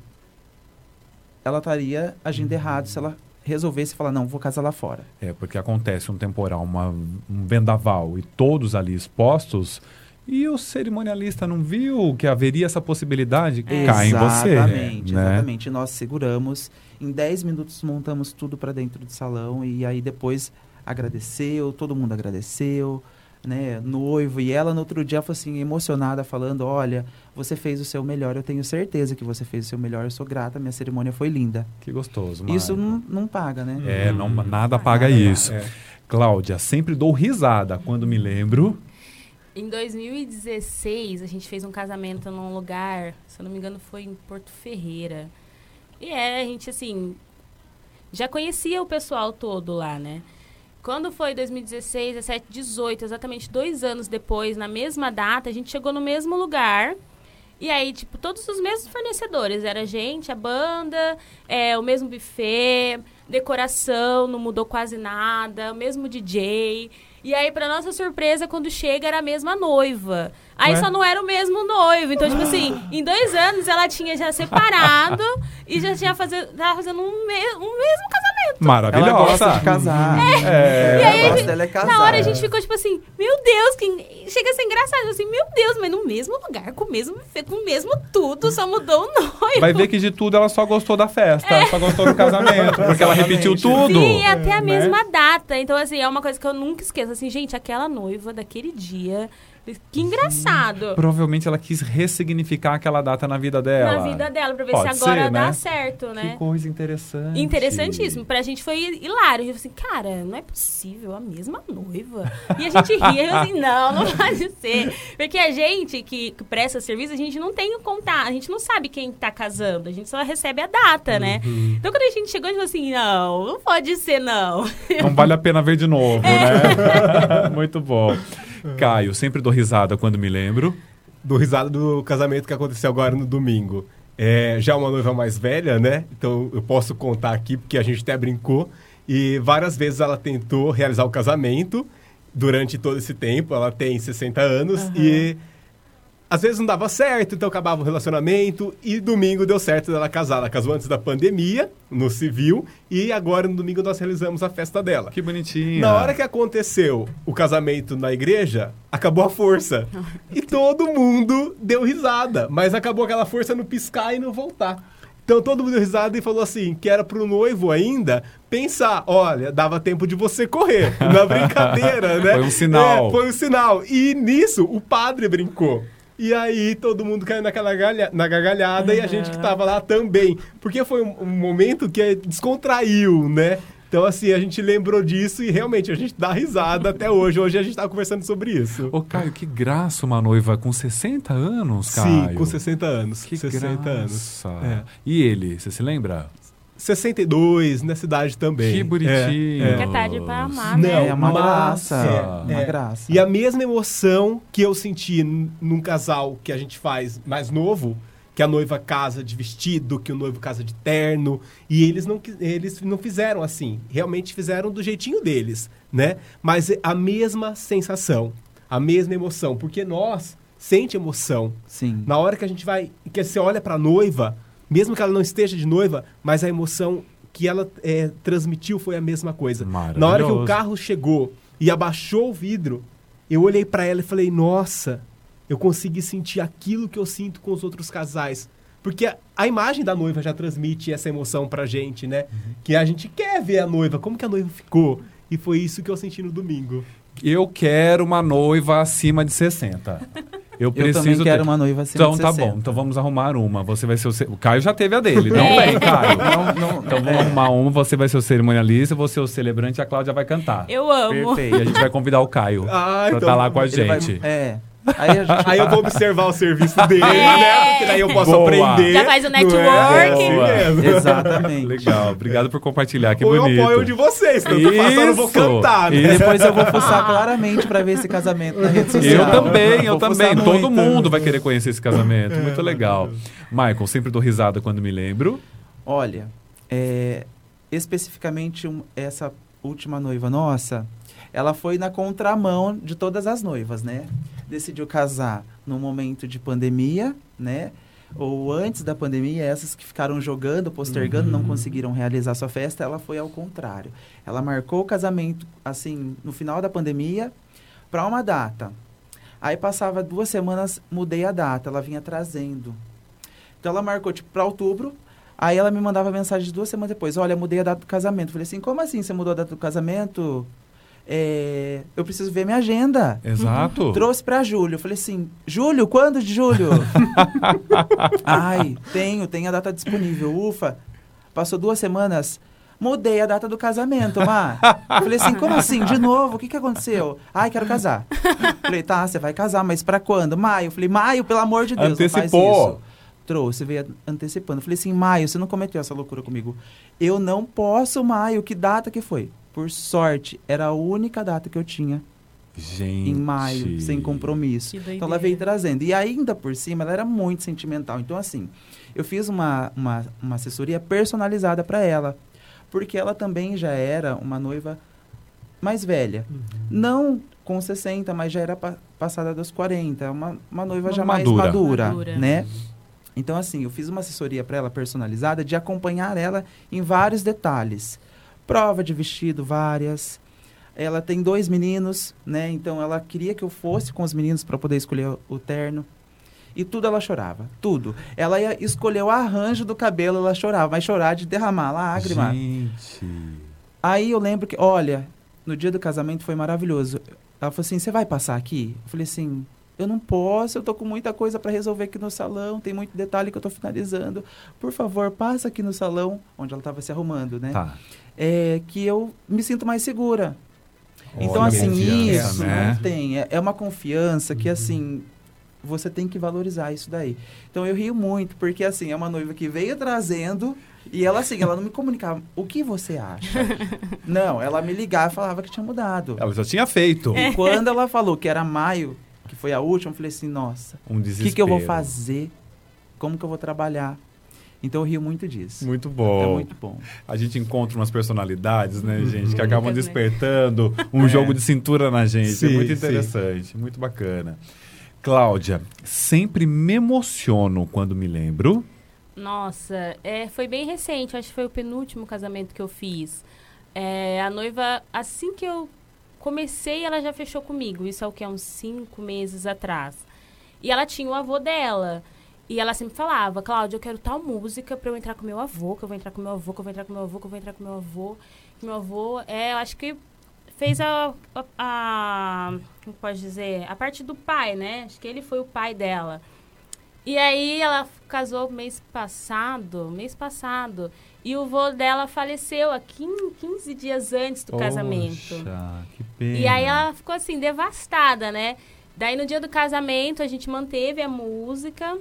ela estaria agindo errado se ela resolvesse falar, não, vou casar lá fora. É, porque acontece um temporal, uma, um vendaval e todos ali expostos e o cerimonialista não viu que haveria essa possibilidade, cai em você. Exatamente, né? exatamente. Nós seguramos, em 10 minutos montamos tudo para dentro do salão e aí depois agradeceu, todo mundo agradeceu, né, noivo e ela no outro dia falou assim, emocionada, falando, olha, você fez o seu melhor, eu tenho certeza que você fez o seu melhor, eu sou grata, minha cerimônia foi linda. Que gostoso, Isso Mari. não, não paga, né? É, não, nada paga isso. É. Cláudia, sempre dou risada quando me lembro. Em 2016, a gente fez um casamento num lugar, se eu não me engano, foi em Porto Ferreira. E é, a gente, assim, já conhecia o pessoal todo lá, né? Quando foi 2016, 17, 18, exatamente dois anos depois, na mesma data, a gente chegou no mesmo lugar. E aí, tipo, todos os mesmos fornecedores. Era a gente, a banda, é, o mesmo buffet, decoração, não mudou quase nada, o mesmo DJ. E aí, pra nossa surpresa, quando chega, era a mesma noiva. Aí Ué? só não era o mesmo noivo. Então, tipo assim, em dois anos ela tinha já separado e já tinha fazer, tava fazendo um, me- um mesmo casamento. Ela gosta Maravilhosa. de casar. É. E aí, gente- é casar. Na hora a gente ficou tipo assim, meu Deus, que... chega a ser engraçado. Assim, meu Deus, mas no mesmo lugar, com o mesmo com o mesmo tudo, só mudou o noivo. Vai ver que de tudo ela só gostou da festa, só gostou do casamento, porque ela repetiu tudo. Sim, é até a né? mesma data. Então, assim, é uma coisa que eu nunca esqueço. Assim, gente, aquela noiva daquele dia, que engraçado. Provavelmente ela quis ressignificar aquela data na vida dela. Na vida dela, pra ver Pode se agora ser, dá né? certo, né? Que coisa interessante. Interessantíssimo. Pra gente foi hilário. A gente falou assim, cara, não é possível, a mesma noiva. E a gente ria, eu assim, não, não pode ser. Porque a gente que, que presta serviço, a gente não tem o contato, a gente não sabe quem tá casando, a gente só recebe a data, né? Então quando a gente chegou, a gente falou assim, não, não pode ser, não. Não vale a pena ver de novo, É. né? Muito bom. Caio, sempre dou risada quando me lembro. do risado do casamento que aconteceu agora no domingo. É, já uma noiva mais velha, né? Então eu posso contar aqui, porque a gente até brincou. E várias vezes ela tentou realizar o casamento durante todo esse tempo. Ela tem 60 anos e às vezes não dava certo, então acabava o relacionamento. E domingo deu certo dela casar. Ela casou antes da pandemia, no civil, e agora no domingo nós realizamos a festa dela. Que bonitinha. Na hora que aconteceu o casamento na igreja, acabou a força. E todo mundo deu risada. Mas acabou aquela força no piscar e no voltar. Então todo mundo deu risada e falou assim: que era pro noivo ainda pensar: olha, dava tempo de você correr. Na brincadeira, né? Foi um sinal. É, foi um sinal. E nisso, o padre brincou. E aí todo mundo caiu naquela galha, na gargalhada e a gente que tava lá também. Porque foi um, um momento que descontraiu, né? Então assim, a gente lembrou disso e realmente a gente dá risada até hoje. Hoje a gente tá conversando sobre isso. Ô, Caio, que graça uma noiva com 60 anos, Caio. Sim, com 60 anos. Que 60 graça. anos. É. E ele, você se lembra? 62, na cidade também. Que bonitinho. É, é. Fica tarde pra amar, Não, né? é uma mas- graça. é, uma é. graça. E a mesma emoção que eu senti num casal que a gente faz mais novo, que a noiva casa de vestido, que o noivo casa de terno, e eles não, eles não fizeram assim. Realmente fizeram do jeitinho deles, né? Mas é a mesma sensação, a mesma emoção, porque nós sente emoção. Sim. Na hora que a gente vai, que você olha pra noiva, mesmo que ela não esteja de noiva, mas a emoção que ela é, transmitiu foi a mesma coisa. Na hora que o carro chegou e abaixou o vidro, eu olhei pra ela e falei: Nossa, eu consegui sentir aquilo que eu sinto com os outros casais. Porque a, a imagem da noiva já transmite essa emoção pra gente, né? Que a gente quer ver a noiva, como que a noiva ficou. E foi isso que eu senti no domingo. Eu quero uma noiva acima de 60. Eu Eu preciso também quero ter. uma noiva acima Então de tá 60. bom, então vamos arrumar uma. Você vai ser o. ce- O Caio já teve a dele, não É. vem, Caio. Não, não, Então vamos arrumar uma, você vai ser o cerimonialista, eu vou ser o celebrante e a Cláudia vai cantar. Eu amo. E Perfeito. a gente vai convidar o Caio Ah, pra então estar lá com a Ele vai- gente. é. Aí a gente Aí eu vou observar o serviço dele, É. né? Porque daí eu posso Boa. aprender. Já faz o é? networking. É assim. Exatamente. Legal, obrigado por compartilhar, que Ou eu bonito. apoio o de vocês, que eu tô passando, eu vou cantar, né? E depois eu vou fuçar claramente pra ver esse casamento na rede social. Eu também, eu Vou também. Todo muito. mundo vai querer conhecer esse casamento. Muito legal. Michael, sempre dou risada quando me lembro. Olha, é, especificamente um- essa última noiva nossa, ela foi na contramão de todas as noivas, né? Decidiu casar num momento de pandemia, né? Ou antes da pandemia, essas que ficaram jogando, postergando, não conseguiram realizar sua festa, ela foi ao contrário. Ela marcou o casamento, assim, no final da pandemia, para uma data. Aí passava duas semanas, mudei a data, ela vinha trazendo. Então ela marcou, tipo, para outubro, Aí ela me mandava mensagem duas semanas depois. Olha, mudei a data do casamento. Falei assim, como assim você mudou a data do casamento? É, eu preciso ver minha agenda. Exato. Trouxe pra Júlio. Falei assim, Júlio, quando de Júlio? Ai, tenho, tenho a data disponível. Ufa. Passou duas semanas. Mudei a data do casamento, Má. Falei assim, como assim? De novo? O que, que aconteceu? Ai, quero casar. Falei, tá, você vai casar, mas pra quando? Maio. Falei, maio, pelo amor de Deus, Antecipou. isso. Trouxe, veio antecipando. Falei assim, Maio, você não cometeu essa loucura comigo. Eu não posso, Maio. Que data que foi? Por sorte, era a única data que eu tinha Gente. em maio, sem compromisso. Então ela veio trazendo. E ainda por cima, ela era muito sentimental. Então, assim, eu fiz uma, uma, uma assessoria personalizada para ela. Porque ela também já era uma noiva mais velha. Não com 60, mas já era pa- passada dos 40. Uma, uma noiva já mais Madura. madura, Madura. né? Então, assim, eu fiz uma assessoria para ela personalizada de acompanhar ela em vários detalhes. Prova de vestido, várias. Ela tem dois meninos, né? Então ela queria que eu fosse com os meninos para poder escolher o- terno. E tudo ela chorava, tudo. Ela ia escolher o arranjo do cabelo, ela chorava, mas chorar de derramar lágrima. Gente. Aí eu lembro que, olha, no dia do casamento foi maravilhoso. Ela falou assim: "Você vai passar aqui?" Eu falei assim: "Eu não posso, eu tô com muita coisa para resolver aqui no salão, tem muito detalhe que eu tô finalizando. Por favor, passa aqui no salão onde ela estava se arrumando, né? Tá. É que eu me sinto mais segura." Então, Olha, assim, confiança, isso né? não tem. É, é uma confiança que, assim, você tem que valorizar isso daí. Então, eu rio muito, porque, assim, é uma noiva que veio trazendo e ela, assim, ela não me comunicava. O que você acha? não, ela me ligava e falava que tinha mudado. Ela já tinha feito E quando ela falou que era maio, que foi a última, eu falei assim, nossa, um o desespero. que, que eu vou fazer? Como que eu vou trabalhar? Então, eu rio muito disso. Muito É bom. muito bom. A gente encontra umas personalidades, né, Uhum. gente, que acabam despertando um É. jogo de cintura na gente. é Sim, muito sim. interessante, muito bacana. Cláudia, sempre me emociono quando me lembro. Nossa, é, foi bem recente, acho que foi o penúltimo casamento que eu fiz. É, a noiva, assim que eu comecei, ela já fechou comigo. Isso é o que? Uns cinco meses atrás. E ela tinha o avô dela. E ela sempre falava, Cláudia, eu quero tal música pra eu entrar com meu avô, que eu vou entrar com meu avô, que eu vou entrar com meu avô, que eu vou entrar com meu avô. Que meu avô, é, eu acho que fez a, a, a- como pode dizer, a parte do pai, né? Acho que ele foi o pai dela. E aí ela casou mês passado, mês passado. E o vô dela faleceu há 15, 15 dias antes do casamento. Poxa, que pena. E aí ela ficou assim, devastada, né? Daí no dia do casamento a gente manteve a música,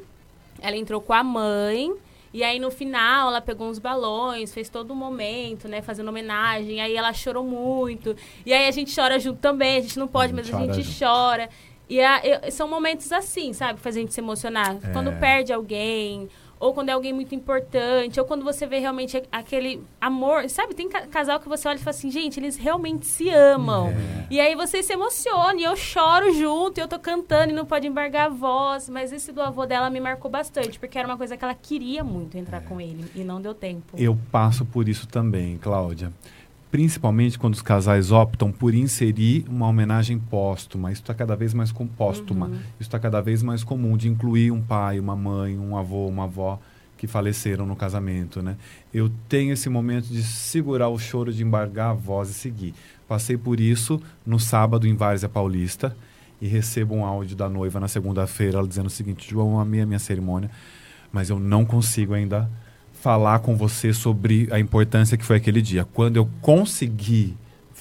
ela entrou com a mãe, e aí no final ela pegou uns balões, fez todo um momento, né, fazendo homenagem, aí ela chorou muito. E aí a gente chora junto também, a gente não pode, A mas gente a gente chora junto. chora. E a- eu- são momentos assim, sabe, que faz a gente se emocionar. É. Quando perde alguém, ou quando é alguém muito importante, ou quando você vê realmente aquele amor. Sabe, tem ca- casal que você olha e fala assim, gente, eles realmente se amam. É. E aí você se emociona, e eu choro junto, e eu tô cantando e não pode embargar a voz. Mas esse do avô dela me marcou bastante, porque era uma coisa que ela queria muito entrar com ele, e não deu tempo. Eu passo por isso também, Cláudia. Principalmente quando os casais optam por inserir uma homenagem póstuma. Isso está cada vez mais com póstuma. Uhum. Isso está cada vez mais comum de incluir um pai, uma mãe, um avô, uma avó que faleceram no casamento, né? Eu tenho esse momento de segurar o choro, de embargar a voz e seguir. Passei por isso no sábado em Várzea Paulista e recebo um áudio da noiva na segunda-feira, ela dizendo o seguinte: João, amei a minha cerimônia, mas eu não consigo ainda falar com você sobre a importância que foi aquele dia. Quando eu conseguir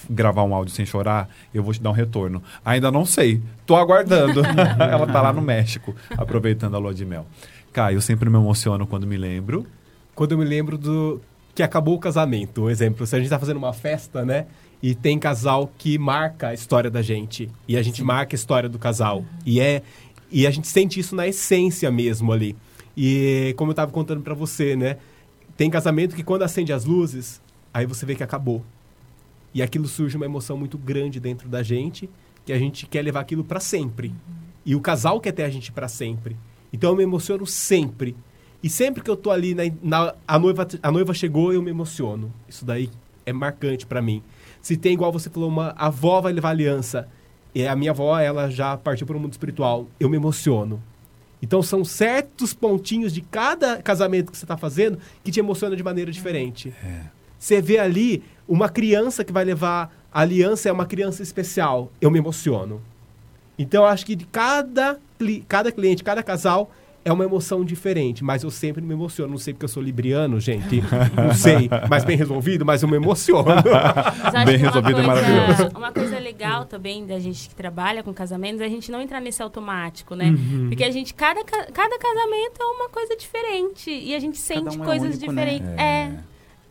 gravar um áudio sem chorar, eu vou te dar um retorno. Ainda não sei, tô aguardando. ela tá lá no México, aproveitando a lua de mel. Caio, eu sempre me emociono quando me lembro. Quando eu me lembro do que acabou o casamento, um exemplo, se a gente tá fazendo uma festa, né? E tem casal que marca a história da gente. E a gente marca a história do casal. E é e a gente sente isso na essência mesmo ali. E como eu tava contando pra você, né? Tem casamento que quando acende as luzes, aí você vê que acabou. E aquilo surge uma emoção muito grande dentro da gente, que a gente quer levar aquilo pra sempre. E o casal quer ter a gente pra sempre. Então eu me emociono sempre. E sempre que eu tô ali, na, na- a, noiva, a noiva chegou, eu me emociono. Isso daí é marcante pra mim. Se tem, igual você falou, uma avó vai levar aliança, e a minha avó, ela já partiu para o mundo espiritual, eu me emociono. Então são certos pontinhos de cada casamento que você está fazendo que te emociona de maneira diferente. Você vê ali uma criança que vai levar a aliança, é uma criança especial, eu me emociono. Então eu acho que de cada, cada cliente, cada casal é uma emoção diferente, mas eu sempre me emociono. Não sei porque eu sou libriano, gente. Não sei, mas bem resolvido, mas eu me emociono. Mas acho Bem que uma resolvido coisa- maravilhoso. Uma coisa legal também da gente que trabalha com casamentos é a gente não entrar nesse automático, né? Uhum. Porque a gente, cada, ca- cada casamento é uma coisa diferente. E a gente sente um é coisas único, né? diferentes. É.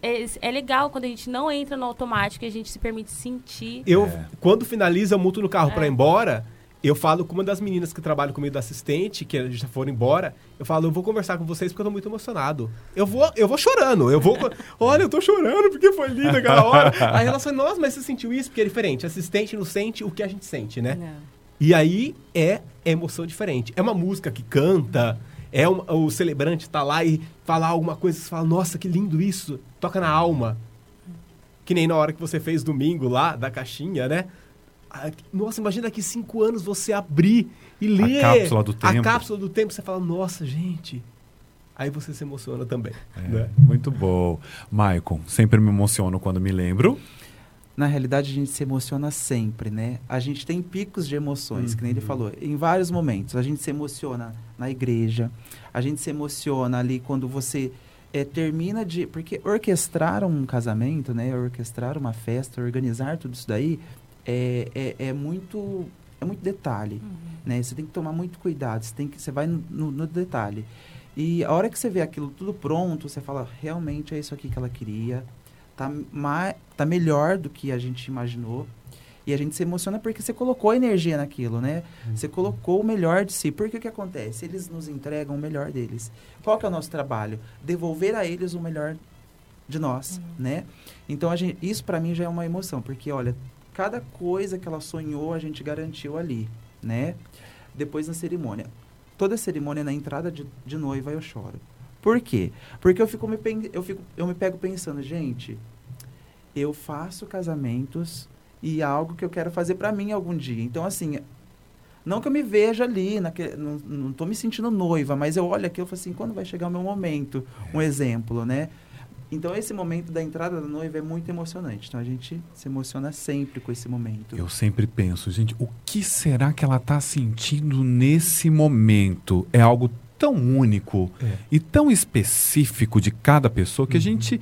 É, é legal quando a gente não entra no automático e a gente se permite sentir. Eu, É. quando finaliza, eu muto no carro É. pra ir embora. Eu falo com uma das meninas que trabalha comigo da assistente, que já foram embora. Eu falo, eu vou conversar com vocês porque eu tô muito emocionado. Eu vou, eu vou chorando. Eu vou. Olha, eu tô chorando porque foi lindo aquela hora. Aí ela fala, nossa, mas você sentiu isso? Porque é diferente. Assistente não sente o que a gente sente, né? Não. E aí é emoção diferente. É uma música que canta, é um- o celebrante tá lá e fala alguma coisa, você fala, nossa, que lindo isso. Toca na alma. Que nem na hora que você fez domingo lá, da caixinha, né? Nossa, imagina daqui cinco anos você abrir e ler cápsula do a tempo. cápsula do tempo. Você fala, nossa, gente. Aí você se emociona também. É, né? Muito bom. Maicon, sempre me emociono quando me lembro. Na realidade, a gente se emociona sempre, né? A gente tem picos de emoções, que nem ele falou, em vários momentos. A gente se emociona na igreja, a gente se emociona ali quando você eh, termina de. Porque orquestrar um casamento, né? Orquestrar uma festa, organizar tudo isso daí é, é, é muito. É muito detalhe, né? Você tem que tomar muito cuidado, você, tem que, você vai no, no- no detalhe. E a hora que você vê aquilo tudo pronto, você fala, realmente é isso aqui que ela queria, tá, ma tá melhor do que a gente imaginou. E a gente se emociona porque você colocou energia naquilo, né? Você colocou o melhor de si. Porque o que acontece? Eles nos entregam o melhor deles. Qual que é o nosso trabalho? Devolver a eles o melhor de nós, né? Então, a gente, isso para mim já é uma emoção. Porque, olha, cada coisa que ela sonhou, a gente garantiu ali, né? Depois na cerimônia. Toda cerimônia, na entrada de, de noiva, eu choro. Por quê? Porque eu fico me, eu fico, eu me pego pensando, gente, eu faço casamentos e é algo que eu quero fazer para mim algum dia. Então, assim, não que eu me veja ali, naquele, não, não tô me sentindo noiva, mas eu olho aqui e falo assim, quando vai chegar o meu momento? Um exemplo, né? Então, esse momento da entrada da noiva é muito emocionante. Então, a gente se emociona sempre com esse momento. Eu sempre penso, gente, o que será que ela está sentindo nesse momento? É algo tão único É. e tão específico de cada pessoa Uhum. que a gente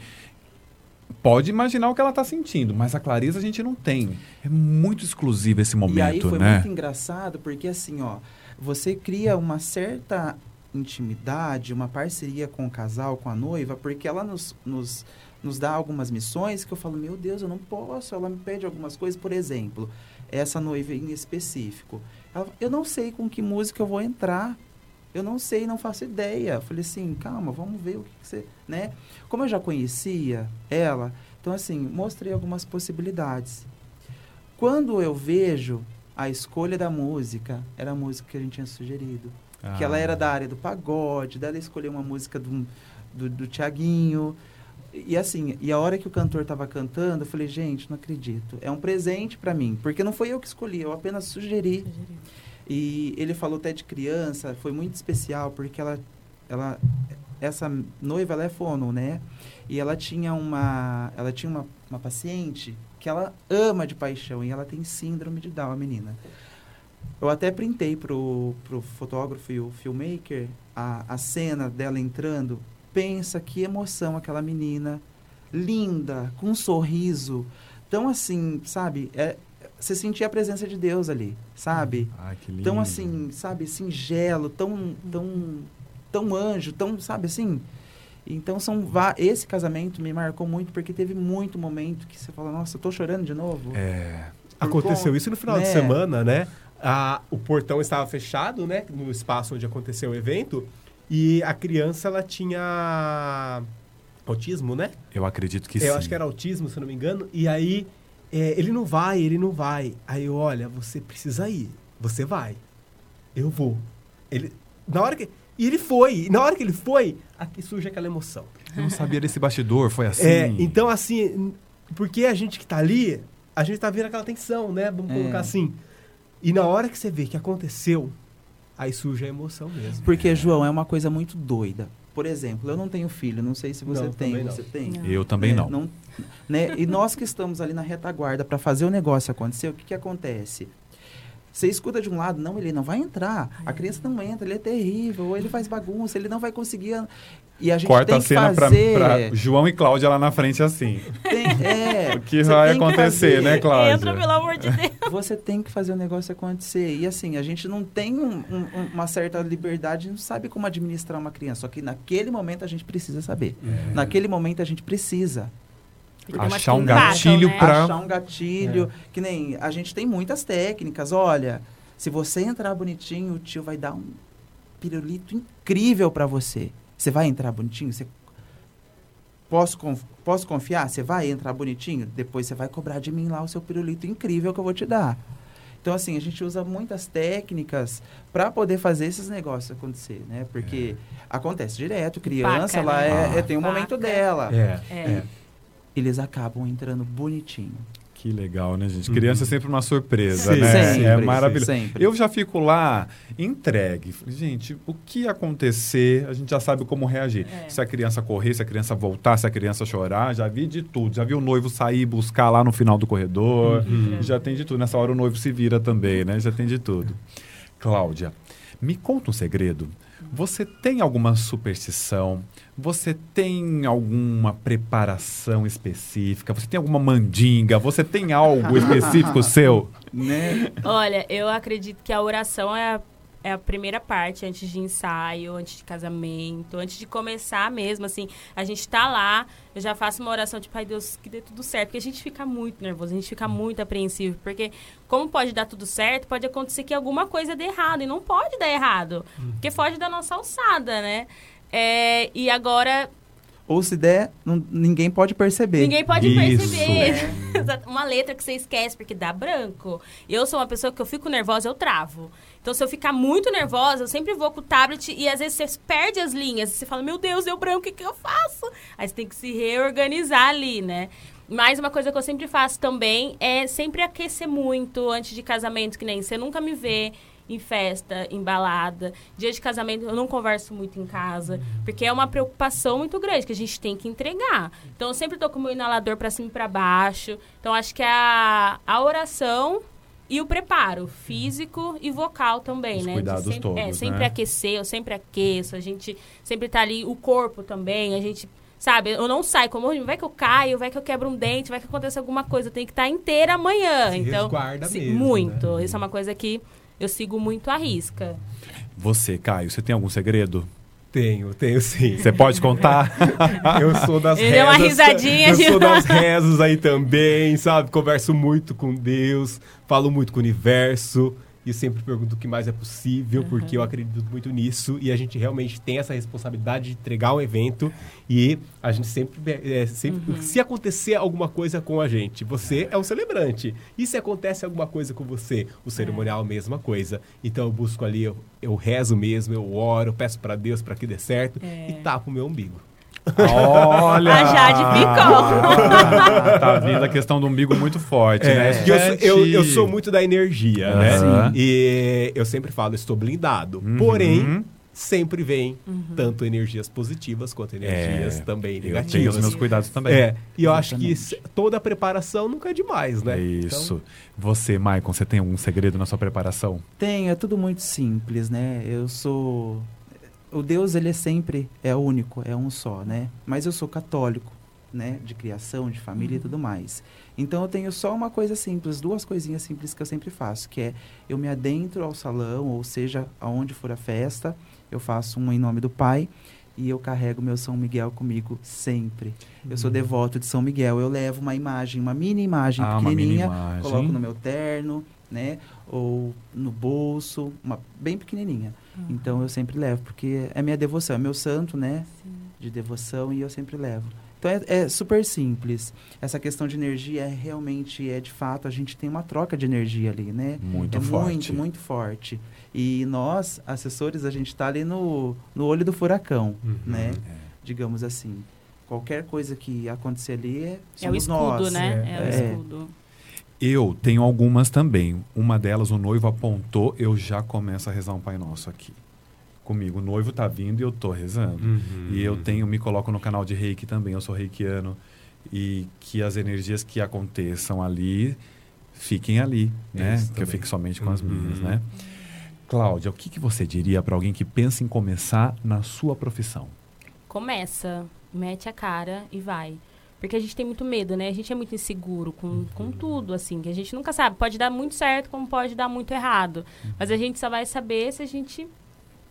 pode imaginar o que ela está sentindo, mas a clareza a gente não tem. É muito exclusivo esse momento, e aí foi né? muito engraçado, porque assim, ó, você cria uma certa intimidade, uma parceria com o casal, com a noiva, porque ela nos, nos, nos dá algumas missões que eu falo, meu Deus, eu não posso. Ela me pede algumas coisas, por exemplo, essa noiva em específico. Ela, eu não sei com que música eu vou entrar. Eu não sei, não faço ideia. Eu falei assim, calma, vamos ver o que, que você, né? Como eu já conhecia ela, então assim, mostrei algumas possibilidades. Quando eu vejo a escolha da música, era a música que a gente tinha sugerido. Que ela Ah. era da área do pagode, dela escolheu uma música do, do, do Tiaguinho. E assim, e a hora que o cantor estava cantando, eu falei, gente, não acredito. É um presente para mim, porque não foi eu que escolhi, eu apenas sugeri. E ele falou até de criança, foi muito especial, porque ela, ela essa noiva, ela é fono, né? E ela tinha uma, ela tinha uma, uma paciente que ela ama de paixão e ela tem síndrome de Down, a menina. Eu até printei pro, pro fotógrafo e o filmmaker a, a cena dela entrando. Pensa que emoção aquela menina, linda, com um sorriso. Tão assim, sabe? É, você sentia a presença de Deus ali, sabe? Ai, que lindo. tão assim, sabe, singelo, tão, tão, tão anjo, tão, sabe assim. Então são esse casamento me marcou muito porque teve muito momento que você fala, nossa, eu tô chorando de novo. É. Aconteceu conta- isso no final de né? semana, né? A, o portão estava fechado, né? No espaço onde aconteceu o evento. E a criança, ela tinha autismo, né? Eu acredito que sim. Eu acho que era autismo, se eu não me engano. E aí, é, ele não vai, ele não vai. Aí eu, olha, você precisa ir. Você vai. Eu vou. Ele, na hora que... E ele foi. E na hora que ele foi, aqui surge aquela emoção. Eu não sabia desse bastidor, foi assim. É, então, assim, porque a gente que tá ali, a gente tá vendo aquela tensão, né? Vamos É. colocar assim. E na hora que você vê que aconteceu, aí surge a emoção mesmo. Porque, João, é uma coisa muito doida. Por exemplo, eu não tenho filho, não sei se você Não, tem. também não. Você tem? Não. Eu também né? não. né? E nós que estamos ali na retaguarda para fazer o negócio acontecer, o que, que acontece? Você escuta de um lado, não, ele não vai entrar. A criança não entra, ele é terrível, ou ele faz bagunça, ele não vai conseguir. E a gente Corta tem a que cena fazer. pra João e Cláudia lá na frente assim. tem- é, O que vai acontecer, fazer. né, Cláudia? Entra, pelo amor de Deus. Você tem que fazer o negócio acontecer. E assim, a gente não tem um- um- uma certa liberdade, não sabe como administrar uma criança. Só que naquele momento a gente precisa saber. É. Naquele momento a gente precisa. Achar um gatilho né? pra- achar um gatilho. Que nem a gente tem muitas técnicas. Olha, se você entrar bonitinho, o tio vai dar um pirulito incrível pra você. Você vai entrar bonitinho? Você posso conf- posso confiar? Você vai entrar bonitinho? Depois você vai cobrar de mim lá o seu pirulito incrível que eu vou te dar. Então assim, a gente usa muitas técnicas para poder fazer esses negócios acontecer, né? Porque acontece direto, criança, Faca, ela né? é, é- tem um Faca. momento dela. É. É. Eles acabam entrando bonitinho. Que legal, né, gente? Uhum. Criança é sempre uma surpresa, Sim, né? sempre, é maravilhoso. sempre. Eu já fico lá entregue. Gente, o que acontecer, a gente já sabe como reagir. É. Se a criança correr, se a criança voltar, se a criança chorar, já vi de tudo. Já vi o noivo sair buscar lá no final do corredor. Uhum. Já tem de tudo. Nessa hora o noivo se vira também, né? Já tem de tudo. Cláudia, me conta um segredo. Você tem alguma superstição? Você tem alguma preparação específica? Você tem alguma mandinga? Você tem algo específico seu? Né? Olha, eu acredito que a oração é a, é a primeira parte antes de ensaio, antes de casamento, antes de começar mesmo, assim. A gente tá lá, eu já faço uma oração tipo, ai Deus, que dê tudo certo. Porque a gente fica muito nervoso, a gente fica muito apreensivo. Porque como pode dar tudo certo, pode acontecer que alguma coisa dê errado. E não pode dar errado. Porque foge da nossa alçada, né? É, e agora Ou se der, não- ninguém pode perceber. Ninguém pode Isso. perceber. Uma letra que você esquece porque dá branco. Eu sou uma pessoa que eu fico nervosa, eu travo. Então, se eu ficar muito nervosa, eu sempre vou com o tablet e às vezes você perde as linhas. Você fala, meu Deus, deu branco, o que, que eu faço? Aí você tem que se reorganizar ali, né? Mas uma coisa que eu sempre faço também é sempre aquecer muito antes de casamento, que nem você nunca me vê em festa, em balada. Dia de casamento, eu não converso muito em casa, porque é uma preocupação muito grande que a gente tem que entregar. Então, eu sempre tô com o meu inalador para cima e para baixo. Então, acho que a, a oração E o preparo físico e vocal também, Os né? De cuidados sempre, todos, É, sempre né? aquecer, eu sempre aqueço, a gente sempre tá ali, o corpo também, a gente, sabe, eu não saio, como vai que eu caio, vai que eu quebro um dente, vai que aconteça alguma coisa, eu tenho que estar inteira amanhã. Se então, resguarda se- mesmo, muito. né? Isso é uma coisa que eu sigo muito à risca. Você, Caio, você tem algum segredo? Tenho, tenho sim. Você pode contar? Eu sou das Ele deu uma rezas. risadinha Eu de- sou das rezas aí também, sabe? Converso muito com Deus, falo muito com o universo. E sempre pergunto o que mais é possível, porque eu acredito muito nisso. E a gente realmente tem essa responsabilidade de entregar um evento. E a gente sempre. é, sempre Se acontecer alguma coisa com a gente, você é um celebrante. E se acontece alguma coisa com você, o cerimonial, a mesma coisa. Então eu busco ali, eu, eu rezo mesmo, eu oro, peço para Deus para que dê certo É. e tapo o meu umbigo. Olha! A Jade ficou! tá vindo a questão do umbigo muito forte, né? É, que eu, sou, eu, eu sou muito da energia, Aham. né? E eu sempre falo, estou blindado. Uhum. Porém, sempre vem tanto energias positivas quanto energias É, também Eu tenho negativas. os meus cuidados também. É, e eu acho que toda a preparação nunca é demais, né? É isso. Você, Maicon, você tem algum segredo na sua preparação? Tem, é tudo muito simples, né? Eu sou. O Deus, ele é sempre é único, é um só, né? Mas eu sou católico, né? De criação, de família e tudo mais. Então eu tenho só uma coisa simples, duas coisinhas simples que eu sempre faço, que é eu me adentro ao salão, ou seja, aonde for a festa, eu faço um em nome do Pai e eu carrego meu São Miguel comigo sempre. Eu sou devoto de São Miguel. Eu levo uma imagem, uma mini imagem Ah, uma mini pequenininha, imagem. coloco no meu terno, né? Ou no bolso, uma bem pequenininha. Então eu sempre levo, porque é minha devoção, é meu santo, né? De devoção e eu sempre levo. Então é, é super simples. Essa questão de energia é realmente, é de fato, a gente tem uma troca de energia ali, né? Muito é forte. muito, muito forte. E nós, assessores, a gente está ali no, no olho do furacão, Uhum. né? É. Digamos assim. Qualquer coisa que acontecer ali é, É o escudo, nós. né? é. É, o É. escudo. Eu tenho algumas também. Uma delas, o noivo apontou, eu já começo a rezar um Pai Nosso aqui. Comigo. O noivo tá vindo e eu tô rezando. Uhum. E eu tenho, me coloco no canal de reiki também, eu sou reikiano. E que as energias que aconteçam ali fiquem ali, né? Isso que eu também. fique somente com as Uhum. minhas, né? Cláudia, o que, que você diria para alguém que pensa em começar na sua profissão? Começa, mete a cara e vai. Porque a gente tem muito medo, né? A gente é muito inseguro com, com tudo, assim, que a gente nunca sabe. Pode dar muito certo, como pode dar muito errado. Mas a gente só vai saber se a gente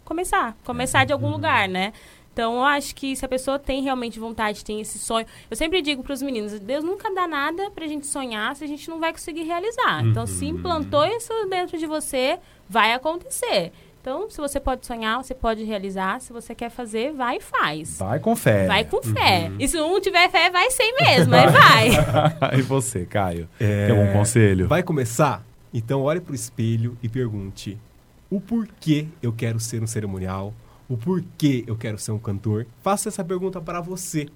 começar. Começar de algum lugar, né? Então, eu acho que se a pessoa tem realmente vontade, tem esse sonho. Eu sempre digo para os meninos: Deus nunca dá nada pra gente sonhar se a gente não vai conseguir realizar. Então, se implantou isso dentro de você, vai acontecer. Então, se você pode sonhar, você pode realizar. Se você quer fazer, vai e faz. Vai com fé. Vai com fé. E se não tiver fé, vai sem mesmo. Aí vai. e você, Caio? É, Tem algum conselho? Vai começar? Então olhe pro espelho e pergunte o porquê eu quero ser um cerimonial, o porquê eu quero ser um cantor. Faça essa pergunta para você.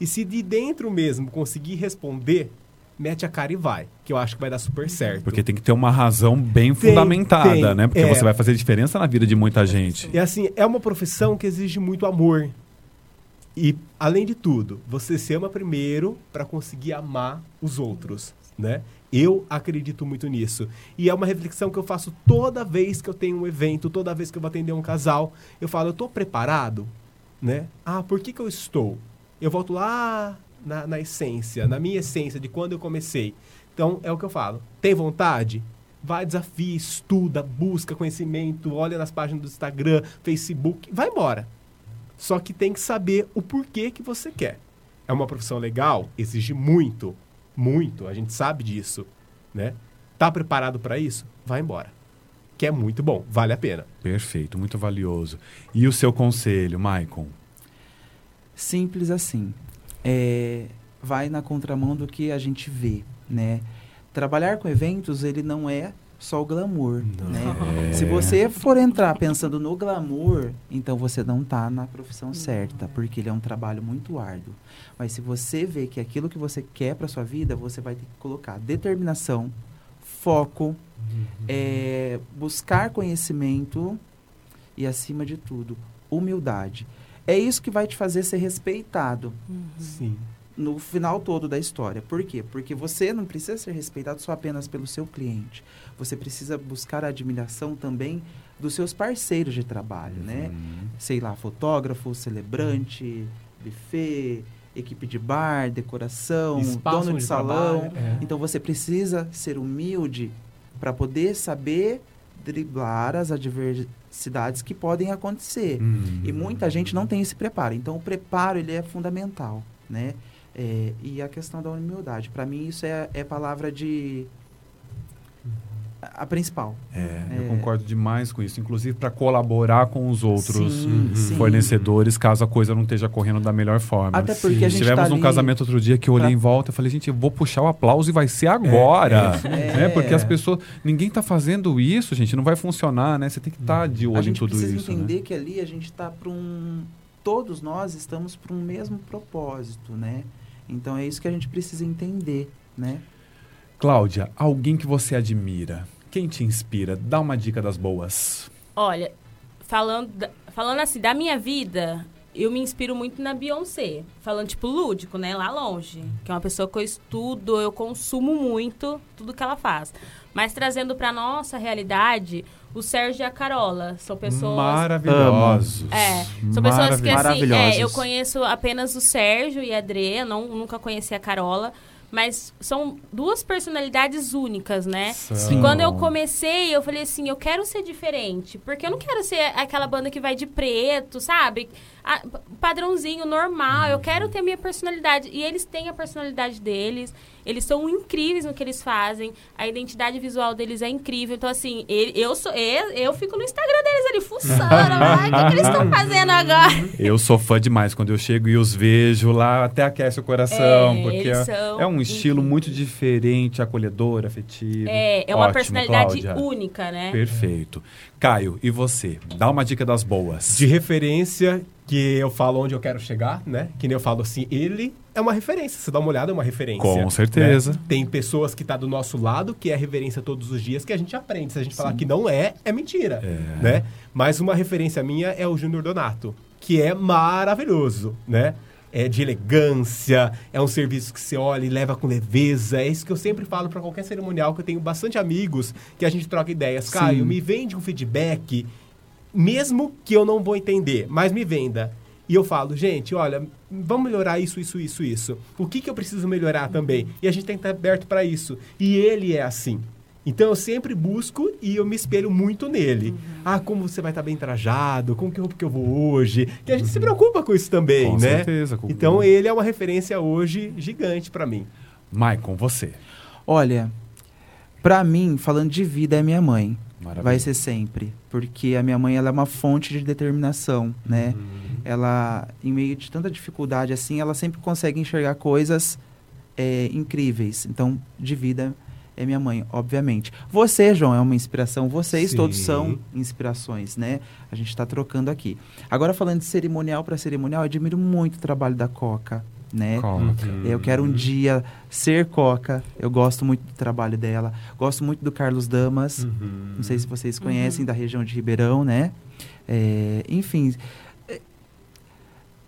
E se de dentro mesmo conseguir responder, mete a cara e vai, que eu acho que vai dar super certo. Porque tem que ter uma razão bem Tem, fundamentada, tem. né? Porque É. você vai fazer diferença na vida de muita gente. E assim, é uma profissão que exige muito amor. E, além de tudo, você se ama primeiro para conseguir amar os outros, né? Eu acredito muito nisso. E é uma reflexão que eu faço toda vez que eu tenho um evento, toda vez que eu vou atender um casal. Eu falo, eu estou preparado? Né? Ah, por que, que eu estou? Eu volto lá na, na essência, na minha essência de quando eu comecei. Então, é o que eu falo. Tem vontade? Vai, desafia, estuda, busca conhecimento, olha nas páginas do Instagram, Facebook, vai embora. Só que tem que saber o porquê que você quer. É uma profissão legal, exige muito, muito, a gente sabe disso, né? Tá preparado para isso? Vai embora. Que é muito bom, vale a pena. Perfeito, muito valioso. E o seu conselho, Maicon? Simples assim. É, vai na contramão do que a gente vê, né? Trabalhar com eventos, ele não é só o glamour, né? É. Se você for entrar pensando no glamour, então você não está na profissão certa, porque ele é um trabalho muito árduo. Mas se você vê que aquilo que você quer para sua vida, você vai ter que colocar determinação, foco, é, buscar conhecimento e, acima de tudo, humildade. É isso que vai te fazer ser respeitado. Sim. no final todo da história. Por quê? Porque você não precisa ser respeitado só apenas pelo seu cliente. Você precisa buscar a admiração também dos seus parceiros de trabalho, né? Sei lá, fotógrafo, celebrante, buffet, equipe de bar, decoração, Espaço dono de de salão. trabalho, é. Então você precisa ser humilde para poder saber driblar as adversidades que podem acontecer. Hum. E muita gente não tem esse preparo. Então, o preparo ele é fundamental, né? É, e a questão da humildade, para mim isso é, é palavra de a, a principal. É, eu É. concordo demais com isso. Inclusive para colaborar com os outros Sim, sim. fornecedores, caso a coisa não esteja correndo da melhor forma. Até porque a gente Tivemos tá um ali casamento outro dia que eu olhei pra- em volta e falei, gente, eu vou puxar o aplauso e vai ser agora. É. Né? Porque as pessoas. Ninguém tá fazendo isso, gente. Não vai funcionar, né? Você tem que estar de a olho em gente tudo precisa isso. entender Né? que ali a gente está para um todos nós estamos para um mesmo propósito, né? Então é isso que a gente precisa entender, né? Cláudia, alguém que você admira, quem te inspira? Dá uma dica das boas. Olha, falando, falando assim, da minha vida, eu me inspiro muito na Beyoncé. Falando, tipo, lúdico, né? Lá longe. Que é uma pessoa que eu estudo, eu consumo muito tudo que ela faz. Mas trazendo pra nossa realidade, o Sérgio e a Carola. São pessoas... Maravilhosos. É, são pessoas que assim, é, eu conheço apenas o Sérgio e a Adri, eu não, nunca conheci a Carola, mas são duas personalidades únicas, né? São. E quando eu comecei, eu falei assim, eu quero ser diferente, porque eu não quero ser aquela banda que vai de preto, sabe? A- padrãozinho, normal, eu quero ter a minha personalidade. E eles têm a personalidade deles, eles são incríveis no que eles fazem, a identidade visual deles é incrível. Então, assim, ele- eu, sou, eu, eu fico no Instagram deles ali, fuçando, ai, o que, que eles estão fazendo agora? Eu sou fã demais quando eu chego e os vejo lá, até aquece o coração, É, porque eles é, são é um estilo incríveis. muito diferente, acolhedor, afetivo. É, é uma Ótimo, personalidade Cláudia. única, né? Perfeito. Caio, e você? Dá uma dica das boas. De referência, que eu falo onde eu quero chegar, né? Que nem eu falo assim, ele é uma referência. Você dá uma olhada, é uma referência. Com certeza. né? Tem pessoas que tá do nosso lado, que é reverência todos os dias, que a gente aprende. Se a gente falar que não é, é mentira. É. Né? Mas uma referência minha é o Júnior Donato, que é maravilhoso, né? É de elegância, é um serviço que você olha e leva com leveza. É isso que eu sempre falo para qualquer cerimonial, que eu tenho bastante amigos que a gente troca ideias. Sim. Caio, me vende um feedback mesmo que eu não vou entender, mas me venda. E eu falo, gente, olha, vamos melhorar isso, isso, isso, isso. O que, que eu preciso melhorar também? E a gente tem que estar aberto para isso. E ele é assim. Então eu sempre busco e eu me espelho muito nele. Ah, como você vai estar bem trajado, como que roupa que eu vou hoje. Que a gente se preocupa com isso também, Com né? certeza. com- Então ele é uma referência hoje gigante para mim. Maicon, você. Olha, pra mim, falando de vida, é minha mãe. Maravilha. Vai ser sempre. Porque a minha mãe ela é uma fonte de determinação, né? Ela, em meio de tanta dificuldade assim, ela sempre consegue enxergar coisas é, incríveis. Então, de vida é minha mãe, obviamente. Você, João, é uma inspiração. Vocês Sim. todos são inspirações, né? A gente está trocando aqui. Agora, falando de cerimonial para cerimonial, eu admiro muito o trabalho da Coca, né? Coca. Eu quero um dia ser Coca. Eu gosto muito do trabalho dela. Gosto muito do Carlos Damas. Não sei se vocês conhecem, da região de Ribeirão, né? É, enfim.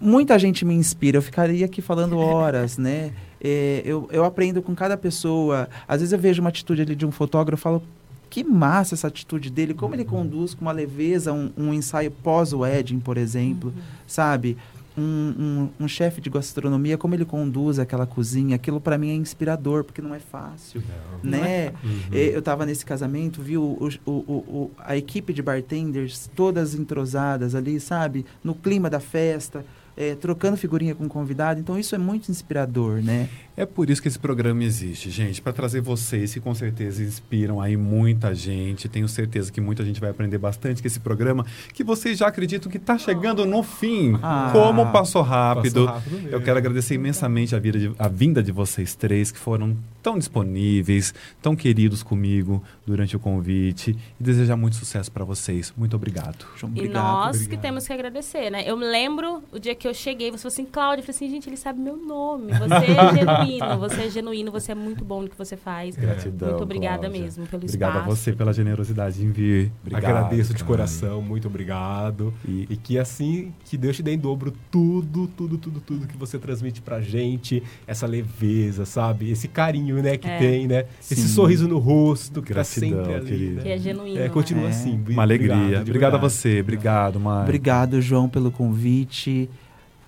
Muita gente me inspira. Eu ficaria aqui falando horas, né? É, eu, eu aprendo com cada pessoa. Às vezes eu vejo uma atitude ali de um fotógrafo e falo. Que massa essa atitude dele, como ele conduz com uma leveza um, um ensaio pós-wedding, por exemplo, sabe? Um, um, um chefe de gastronomia, como ele conduz aquela cozinha, aquilo para mim é inspirador, porque não é fácil, né? Eh, Eu estava nesse casamento, vi o, o- o- a equipe de bartenders todas entrosadas ali, sabe? No clima da festa, eh, trocando figurinha com o convidado. Então isso é muito inspirador, né? É por isso que esse programa existe, gente, para trazer vocês que com certeza inspiram aí muita gente. Tenho certeza que muita gente vai aprender bastante com esse programa, que vocês já acreditam que está chegando no fim. Ah, Como passou rápido. Passou rápido. Eu quero agradecer imensamente a, vida de- a vinda de vocês três, que foram tão disponíveis, tão queridos comigo durante o convite. E desejar muito sucesso para vocês. Muito obrigado. João, E obrigado. nós que obrigado. temos que agradecer, né? Eu me lembro o dia que eu cheguei, você falou assim, Cláudia, eu falei assim, gente, ele sabe meu nome. Você é genuíno, você é genuíno, você é muito bom no que você faz. Gratidão, Muito obrigada Cláudia. mesmo pelo Obrigado espaço. a você pela generosidade em vir. Obrigado, Agradeço de cara. coração, muito obrigado. E- E, que assim, que Deus te dê em dobro tudo, tudo, tudo, tudo que você transmite pra gente. Essa leveza, sabe? Esse carinho, né, que É. tem, né? Esse Sim. sorriso no rosto, que Gratidão, tá sempre ali, querido. né? Que é genuíno. É, continua É. assim. Uma alegria. Obrigado, de Obrigado a você. Obrigado, mãe. Obrigado, João, pelo convite.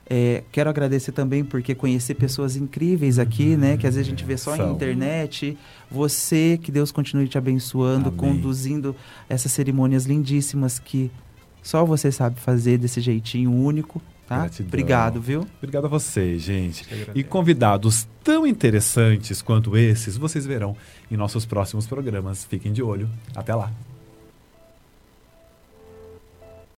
É, quero agradecer também porque conhecer pessoas incríveis aqui, né? Que às vezes a gente vê só São. em internet. Você, que Deus continue te abençoando, Amém. conduzindo essas cerimônias lindíssimas que só você sabe fazer desse jeitinho único, tá? Gratidão. Obrigado, viu? Obrigado a vocês, gente. E convidados tão interessantes quanto esses, vocês verão em nossos próximos programas. Fiquem de olho. Até lá.